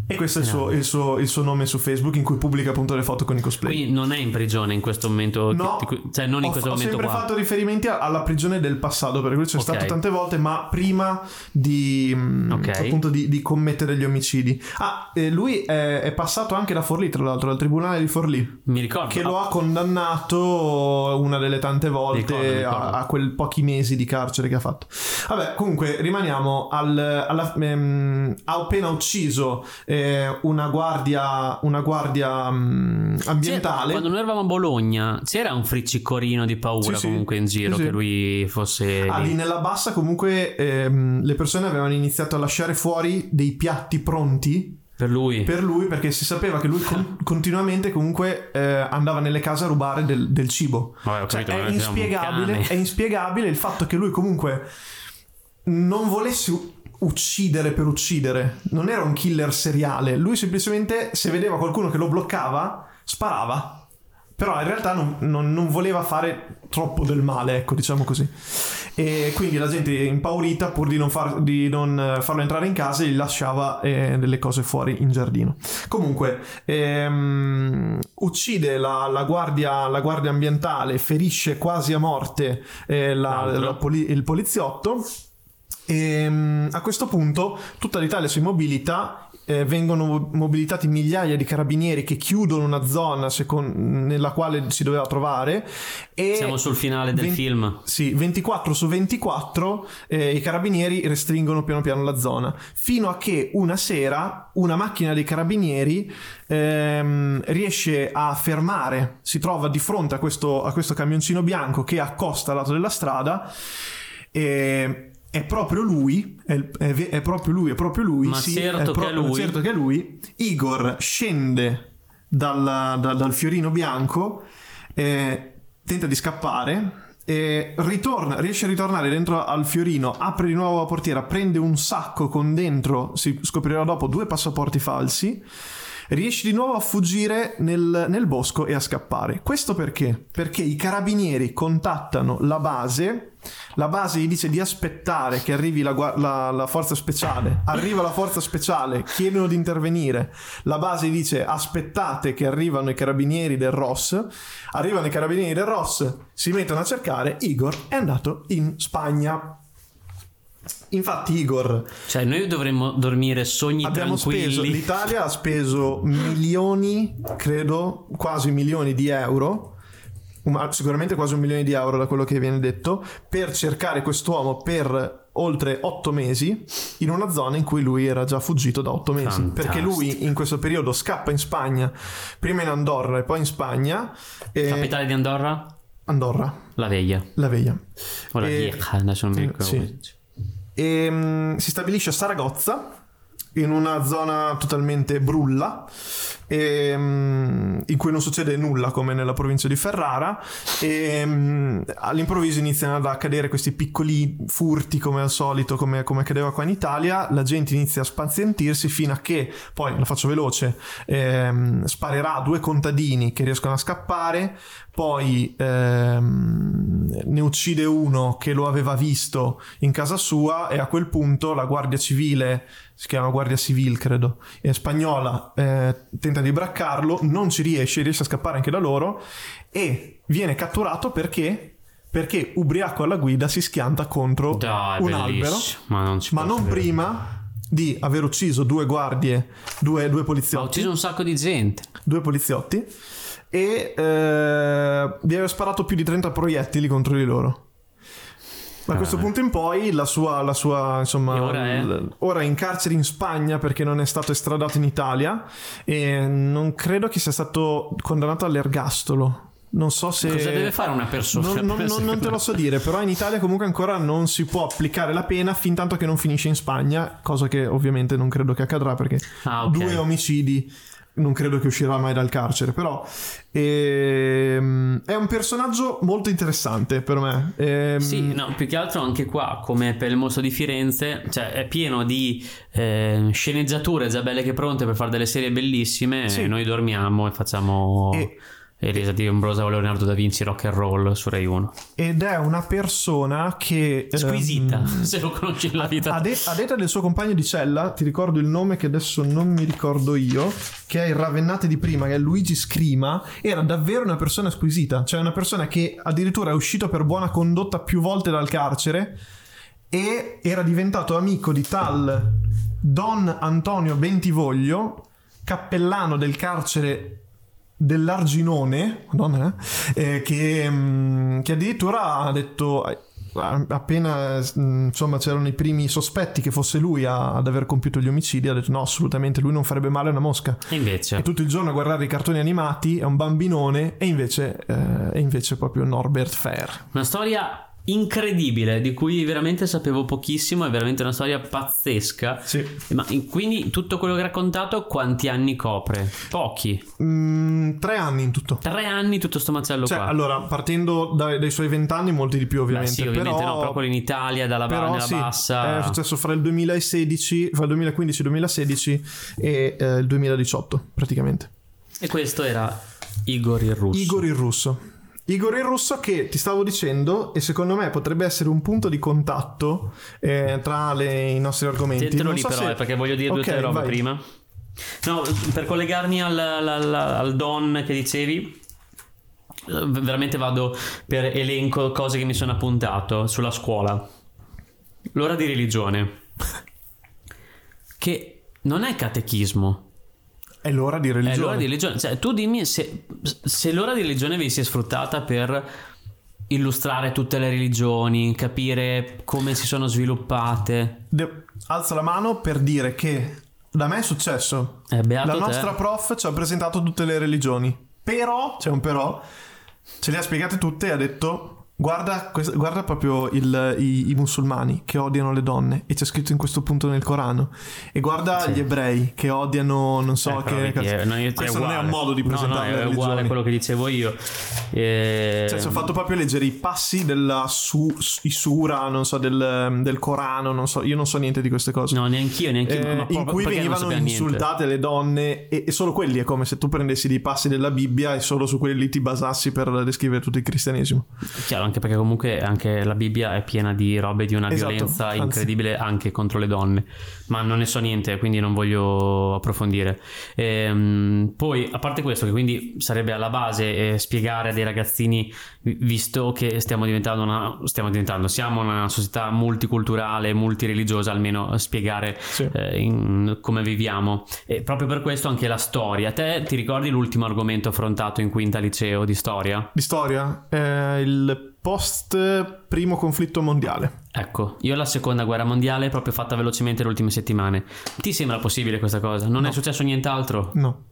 E questo è il suo, il, suo, il suo, nome su Facebook in cui pubblica appunto le foto con i cosplay. Quindi non è in prigione in questo momento? No, ti, cioè non in ho, questo ho momento sempre qua. fatto riferimenti alla prigione del passato, perché lui c'è okay. stato tante volte, ma prima di, mm, okay. appunto di, di, commettere gli omicidi. Ah, eh, lui è, è, passato anche da Forlì, tra l'altro, dal tribunale di Forlì. Mi ricordo. Che lo ha condannato una delle tante volte ricordo, ricordo. A, a, quel pochi mesi di carcere che ha fatto. Vabbè, comunque rimaniamo al... Alla, ehm, ha appena ucciso eh, una guardia, una guardia um, ambientale. C'era, quando noi eravamo a Bologna c'era un friccicorino di paura sì, comunque in giro sì, che lui fosse... Ah, lì nella bassa comunque ehm, le persone avevano iniziato a lasciare fuori dei piatti pronti per lui. Per lui, perché si sapeva che lui con- continuamente comunque eh, andava nelle case a rubare del, del cibo. Vabbè, cioè, capito, è, inspiegabile, è inspiegabile il fatto che lui comunque non volesse uccidere per uccidere. Non era un killer seriale. Lui semplicemente, se vedeva qualcuno che lo bloccava, sparava. Però in realtà non, non, non voleva fare troppo del male, ecco, diciamo così. E quindi la gente impaurita, pur di non, far, di non farlo entrare in casa, gli lasciava eh, delle cose fuori in giardino. Comunque, ehm, uccide la, la, guardia, la, guardia, ambientale, ferisce quasi a morte eh, la, la, poli- il poliziotto. E ehm, a questo punto tutta l'Italia si mobilita eh, vengono mobilitati migliaia di carabinieri che chiudono una zona secondo, nella quale si doveva trovare. Siamo sul finale del 20, film. Sì, 24 su 24 eh, i carabinieri restringono piano piano la zona, fino a che una sera una macchina dei carabinieri ehm, riesce a fermare, si trova di fronte a questo, a questo camioncino bianco che accosta al lato della strada. E è proprio lui, è, è, è, proprio lui, è proprio lui. Ma sì, certo, pro- che è lui. certo che è lui. Igor scende dal, dal, dal fiorino bianco, eh, tenta di scappare. E ritorna, riesce a ritornare dentro al fiorino, apre di nuovo la portiera, prende un sacco con dentro, si scoprirà dopo, due passaporti falsi riesce di nuovo a fuggire nel, nel, bosco e a scappare. Questo perché? Perché i carabinieri contattano la base la base gli dice di aspettare che arrivi la, la, la, forza speciale. Arriva la forza speciale, chiedono di intervenire. La base gli dice aspettate che arrivano i carabinieri del ROS. Arrivano i carabinieri del ROS, si mettono a cercare. Igor è andato in Spagna. Infatti, Igor. Cioè, noi dovremmo dormire sogni abbiamo tranquilli. Speso, L'Italia ha speso milioni, credo, quasi milioni di euro sicuramente quasi un milione di euro da quello che viene detto, per cercare quest'uomo per oltre otto mesi in una zona in cui lui era già fuggito da otto mesi. Fantastico. Perché lui in questo periodo scappa in Spagna, prima in Andorra e poi in Spagna. E... Capitale di Andorra? Andorra. La Veglia. La Veglia. O la E- Vieja, adesso non mi ricordo. sì. E mm, si stabilisce a Saragozza in una zona totalmente brulla e, mm, in cui non succede nulla come nella provincia di Ferrara. E mm, all'improvviso iniziano ad accadere questi piccoli furti come al solito come, come accadeva qua in Italia. La gente inizia a spazientirsi fino a che poi la faccio veloce ehm, sparerà a due contadini che riescono a scappare. Poi ehm, ne uccide uno che lo aveva visto in casa sua e a quel punto la guardia civile si chiama Guardia Civil credo è spagnola eh, tenta di braccarlo non ci riesce riesce a scappare anche da loro e viene catturato perché perché ubriaco alla guida si schianta contro Dai, un albero Ma non ma non prima di aver ucciso due guardie due, due Ma ha poliziotti ucciso un sacco di gente. due poliziotti e eh, di aver sparato più di 30 proiettili contro di loro. Da Ah, questo punto in poi la sua, la sua insomma, ora è? ora è in carcere in Spagna perché non è stato estradato in Italia e non credo che sia stato condannato all'ergastolo. Non so se... Cosa deve fare una persona? Non, non- non- non te lo so dire, però in Italia comunque ancora non si può applicare la pena fin tanto che non finisce in Spagna, cosa che ovviamente non credo che accadrà perché Ah, ok. due omicidi non credo che uscirà mai dal carcere, però ehm, è un personaggio molto interessante per me. Ehm, Sì, no, più che altro anche qua, come per il mostro di Firenze, cioè è pieno di eh, sceneggiature già belle che pronte per fare delle serie bellissime. Sì. E noi dormiamo e facciamo E- Elisa di Ambrosa o Leonardo da Vinci rock and roll su Rai 1. Ed è una persona che... ehm, Squisita, se lo conosci nella vita. A, de- a detta del suo compagno di cella, ti ricordo il nome che adesso non mi ricordo io, che è il Ravennate di prima, che è Luigi Scrima, era davvero una persona squisita, cioè una persona che addirittura è uscito per buona condotta più volte dal carcere e era diventato amico di tal Don Antonio Bentivoglio, cappellano del carcere dell'Arginone, Madonna, eh, eh, che, mm, che addirittura ha detto eh, appena mm, insomma c'erano i primi sospetti che fosse lui a- ad aver compiuto gli omicidi ha detto no assolutamente lui non farebbe male a una mosca. E invece, e tutto il giorno a guardare i cartoni animati è un bambinone e invece eh, è invece proprio Norbert Fair. Una storia incredibile di cui veramente sapevo pochissimo, è veramente una storia pazzesca. sì Ma in- quindi tutto quello che hai raccontato quanti anni copre? Pochi. Mm, tre anni in tutto Tre anni tutto sto macello cioè, qua. allora, partendo dai, dai suoi vent'anni, molti di più, Beh, ovviamente. sì, ovviamente però, no, però quello in Italia, dalla però nella sì, bassa. È successo fra il 2016, fra il 2015-2016 e eh, il 2018, praticamente. E questo era Igor il russo. Igor il russo. Igor il Russo che ti stavo dicendo e secondo me potrebbe essere un punto di contatto eh, tra le, i nostri argomenti. Tientelo lì so però, se... eh, perché voglio dire okay, due o tre robe vai. prima. No, per collegarmi al, al, al, al Don che dicevi, eh, veramente vado per elenco cose che mi sono appuntato sulla scuola. L'ora di religione. Che non è catechismo. È l'ora di religione. È l'ora di religione. Cioè, tu dimmi se, se l'ora di religione vi si è sfruttata per illustrare tutte le religioni, capire come si sono sviluppate. De- alza la mano per dire che da me è successo. Eh, la nostra te. prof ci ha presentato tutte le religioni. Però, c'è un però, ce le ha spiegate tutte e ha detto Guarda, guarda proprio il, i, i, musulmani che odiano le donne e c'è scritto in questo punto nel Corano. E guarda sì. gli ebrei che odiano non so eh, che è, non, questo non è un modo di presentare no, no, è uguale a quello che dicevo io. E... cioè ci ho fatto proprio leggere i passi della su, i sura non so del, del, Corano non so io non so niente di queste cose. No neanch'io neanch'io eh, in cui venivano insultate niente. le donne e, e, solo quelli è come se tu prendessi dei passi della Bibbia e solo su quelli ti basassi per descrivere tutto il cristianesimo. Chiaro anche perché comunque anche la Bibbia è piena di robe di una esatto, violenza anzi. incredibile anche contro le donne, ma non ne so niente, quindi non voglio approfondire. Ehm, poi, a parte questo, che quindi sarebbe alla base eh, spiegare a dei ragazzini, visto che stiamo diventando una, stiamo diventando, siamo una società multiculturale, multireligiosa, almeno spiegare sì. eh, in, come viviamo. E proprio per questo anche la storia. Te ti ricordi l'ultimo argomento affrontato in quinta liceo di storia? Di storia? Eh, il post primo conflitto mondiale. Ecco, io la seconda guerra mondiale proprio fatta velocemente le ultime settimane. Ti sembra possibile questa cosa? Non no. è successo nient'altro? No.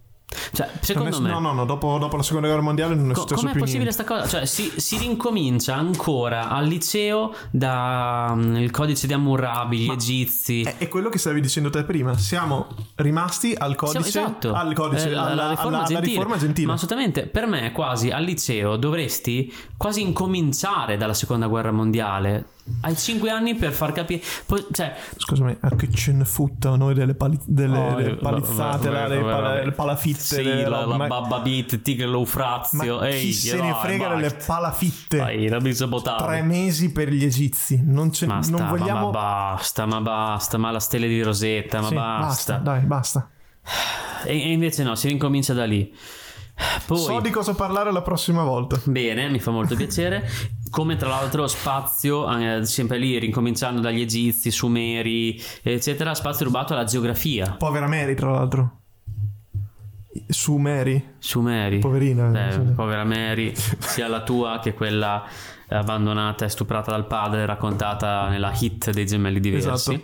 Cioè, secondo è, me. No, no, no, dopo, dopo, la seconda guerra mondiale non è Co- successo com'è più possibile questa cosa? Cioè, si, si, rincomincia ancora al liceo dal um, codice di Hammurabi, gli Ma egizi. È, è, quello che stavi dicendo te prima. Siamo rimasti al codice. Siamo, esatto. Al codice, eh, alla, alla, riforma alla, alla, riforma gentile. Ma assolutamente, per me, quasi al liceo dovresti quasi incominciare dalla seconda guerra mondiale hai 5 anni per far capire. Poi, cioè... Scusami, a che ce ne futta noi delle, pali... delle, oh, delle palizzate, vabbè, vabbè, vabbè, delle palafitte? Sì, delle la, la ma... babba beat, tigre l'eufrazio. Ma Ehi, chi se ne frega delle palafitte? Vai, la Tre mesi per gli egizi. Non, ce... ma non vogliamo. Ma basta, ma basta, ma la stella di Rosetta, ma sì, basta. basta. Dai, basta. E, e invece no, si ricomincia da lì. Poi, so di cosa parlare la prossima volta. Bene, mi fa molto piacere. Come tra l'altro spazio, eh, sempre lì, ricominciando dagli egizi, sumeri, eccetera, spazio rubato alla geografia. Povera Mary, tra l'altro. Sumeri. Sumeri. Poverina. Beh, povera Mary, sia la tua che quella abbandonata e stuprata dal padre, raccontata nella hit dei gemelli diversi. Esatto.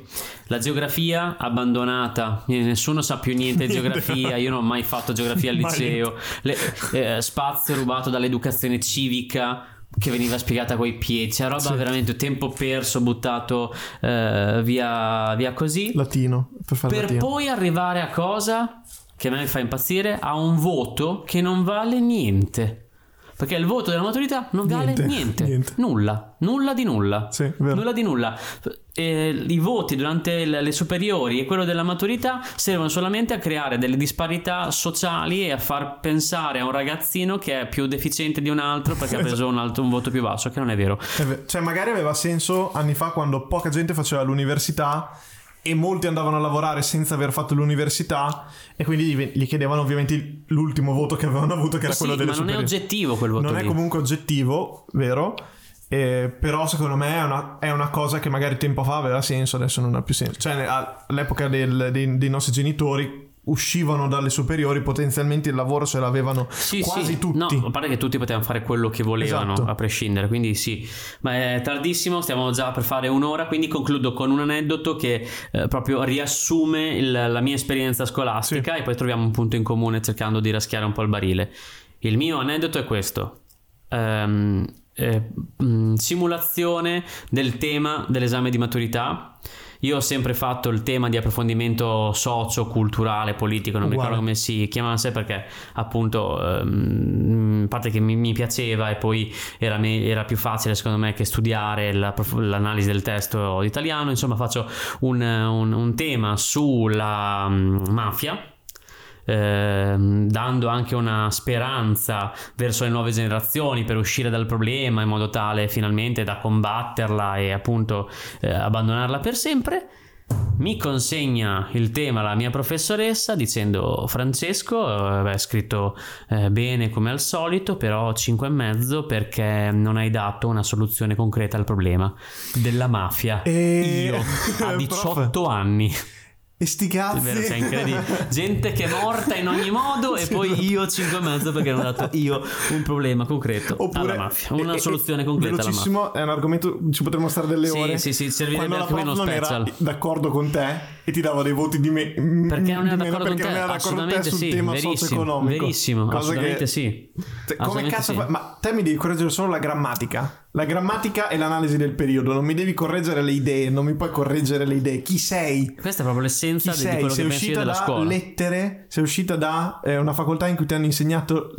La geografia abbandonata, nessuno sa più niente di geografia, io non ho mai fatto geografia al liceo. Le, eh, spazio rubato dall'educazione civica che veniva spiegata coi piedi, cioè roba sì. veramente tempo perso, buttato eh, via, via, così. Latino, per, per latino. poi arrivare a cosa che a me fa impazzire, a un voto che non vale niente. Perché il voto della maturità non vale niente, niente. niente. nulla, nulla di nulla, sì, nulla di nulla. E I voti durante le superiori e quello della maturità servono solamente a creare delle disparità sociali e a far pensare a un ragazzino che è più deficiente di un altro perché ha preso un, altro, un voto più basso, che non è vero. Cioè, magari aveva senso anni fa quando poca gente faceva l'università e molti andavano a lavorare senza aver fatto l'università e quindi gli chiedevano ovviamente l'ultimo voto che avevano avuto che era sì, quello delle ma non superiori. è oggettivo quel voto non lì. è comunque oggettivo vero eh, però secondo me è una, è una, cosa che magari tempo fa aveva senso adesso non ha più senso cioè all'epoca del, dei, dei nostri genitori uscivano dalle superiori potenzialmente il lavoro se l'avevano sì, quasi sì. tutti. No, a parte che tutti potevano fare quello che volevano esatto. a prescindere, quindi sì. Ma è tardissimo, stiamo già per fare un'ora, quindi concludo con un aneddoto che eh, proprio riassume il, la mia esperienza scolastica sì. e poi troviamo un punto in comune cercando di raschiare un po' il barile. Il mio aneddoto è questo. Um, eh, simulazione del tema dell'esame di maturità io ho sempre fatto il tema di approfondimento socio-culturale, politico, non Uguale. mi ricordo come si chiamasse perché appunto ehm, a parte che mi, mi, piaceva e poi era, me, era, più facile secondo me che studiare la, l'analisi del testo italiano, insomma faccio un, un, un tema sulla um, mafia eh, dando anche una speranza verso le nuove generazioni per uscire dal problema in modo tale finalmente da combatterla e appunto eh, abbandonarla per sempre. Mi consegna il tema la mia professoressa dicendo Francesco eh, scritto eh, bene come al solito però 5 e mezzo perché non hai dato una soluzione concreta al problema della mafia. E... io a 18 anni e sti cazzi. È vero, cioè, incredibile. Gente che è morta in ogni modo e sì, poi io 5 e mezzo perché non ho dato io un problema concreto Oppure, alla mafia. Una e, soluzione concreta alla mafia. è un argomento, ci potremmo stare delle ore. Sì, sì, sì, servirebbe anche meno special. Era d'accordo con te e ti davo dei voti di me. Perché non era d'accordo con te? Assolutamente sì, tema verissimo, verissimo, assolutamente che, sì. Cioè, come cazzo sì. fa? Ma te mi devi correggere solo la grammatica. La grammatica e l'analisi del periodo, non mi devi correggere le idee, non mi puoi correggere le idee. Chi sei? Questa è proprio l'essenza di quello sei che pensi della scuola. lettere, sei uscita da eh, una facoltà in cui ti hanno insegnato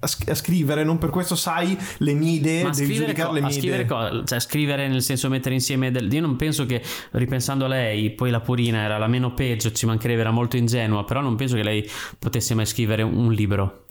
a, scrivere, non per questo sai le mie idee, Ma devi giudicare co- le mie scrivere idee. Co- cioè scrivere nel senso mettere insieme del... io non penso che ripensando a lei, poi la Purina era la meno peggio, ci mancherebbe, era molto ingenua, però non penso che lei potesse mai scrivere un libro.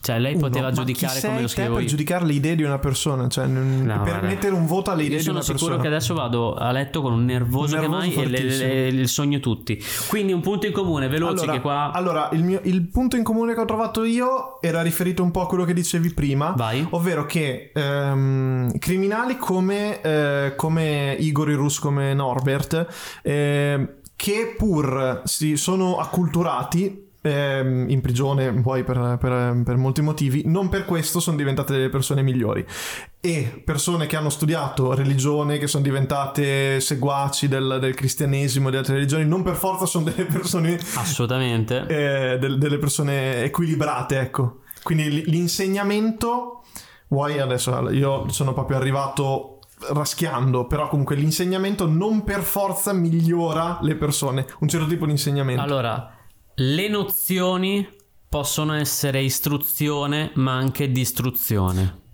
Cioè, lei poteva Uno, giudicare come lo scrivo per io. giudicare le idee di una persona, cioè no, per mettere un voto alle idee di una persona. Sono sicuro che adesso vado a letto con un nervoso, un nervoso che mai e le, le, le, sogno tutti. Quindi un punto in comune, veloci allora, che qua Allora, il, mio, il, punto in comune che ho trovato io era riferito un po' a quello che dicevi prima, Vai. ovvero che ehm, criminali come, eh, come Igor Rus, come Norbert, eh, che pur si sono acculturati ehm, in prigione poi per, per, per, molti motivi, non per questo sono diventate delle persone migliori. E persone che hanno studiato religione, che sono diventate seguaci del, del cristianesimo e delle altre religioni, non per forza sono delle persone... Assolutamente. Eh, del, delle persone equilibrate, ecco. Quindi l'insegnamento, vuoi adesso, io sono proprio arrivato raschiando, però comunque l'insegnamento non per forza migliora le persone, un certo tipo di insegnamento. Allora, le nozioni possono essere istruzione ma anche distruzione.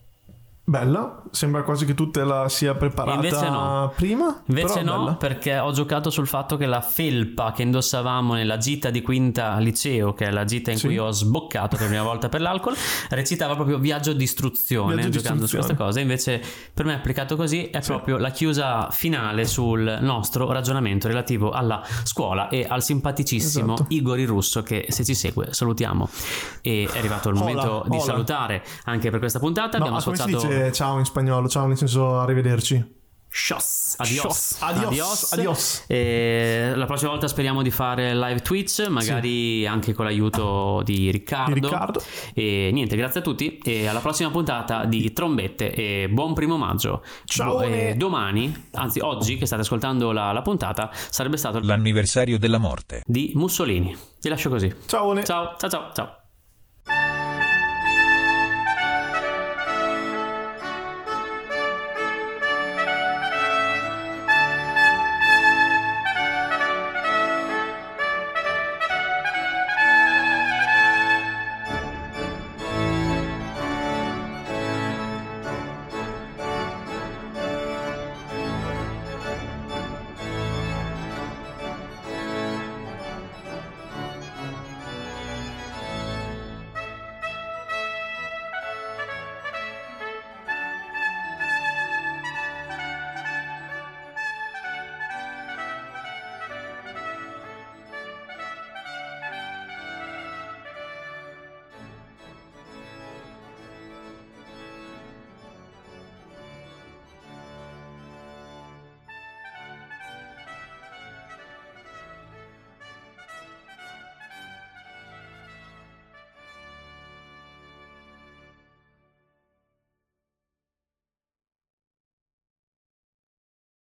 Bella, sembra quasi che tu te la sia preparata invece no. prima. Invece no, bella. perché ho giocato sul fatto che la felpa che indossavamo nella gita di quinta liceo, che è la gita in sì. cui ho sboccato per la prima volta per l'alcol, recitava proprio viaggio di istruzione, viaggio giocando su questa cosa. Invece per me applicato così è sì. proprio la chiusa finale sul nostro ragionamento relativo alla scuola e al simpaticissimo esatto. Igor Russo che se ci segue salutiamo. E è arrivato il momento hola, di hola. salutare anche per questa puntata. No, Abbiamo associato ciao in spagnolo, ciao nel senso arrivederci. Adios. Adios. Adios. Adios. E la prossima volta speriamo di fare live Twitch, magari sì. anche con l'aiuto di Riccardo. di Riccardo. E niente, grazie a tutti e alla prossima puntata di Trombette e buon primo maggio. Ciao. E domani, anzi oggi che state ascoltando la, la, puntata, sarebbe stato l'anniversario della morte di Mussolini. Ti lascio così. Ciao. Ciao, ciao, ciao, ciao.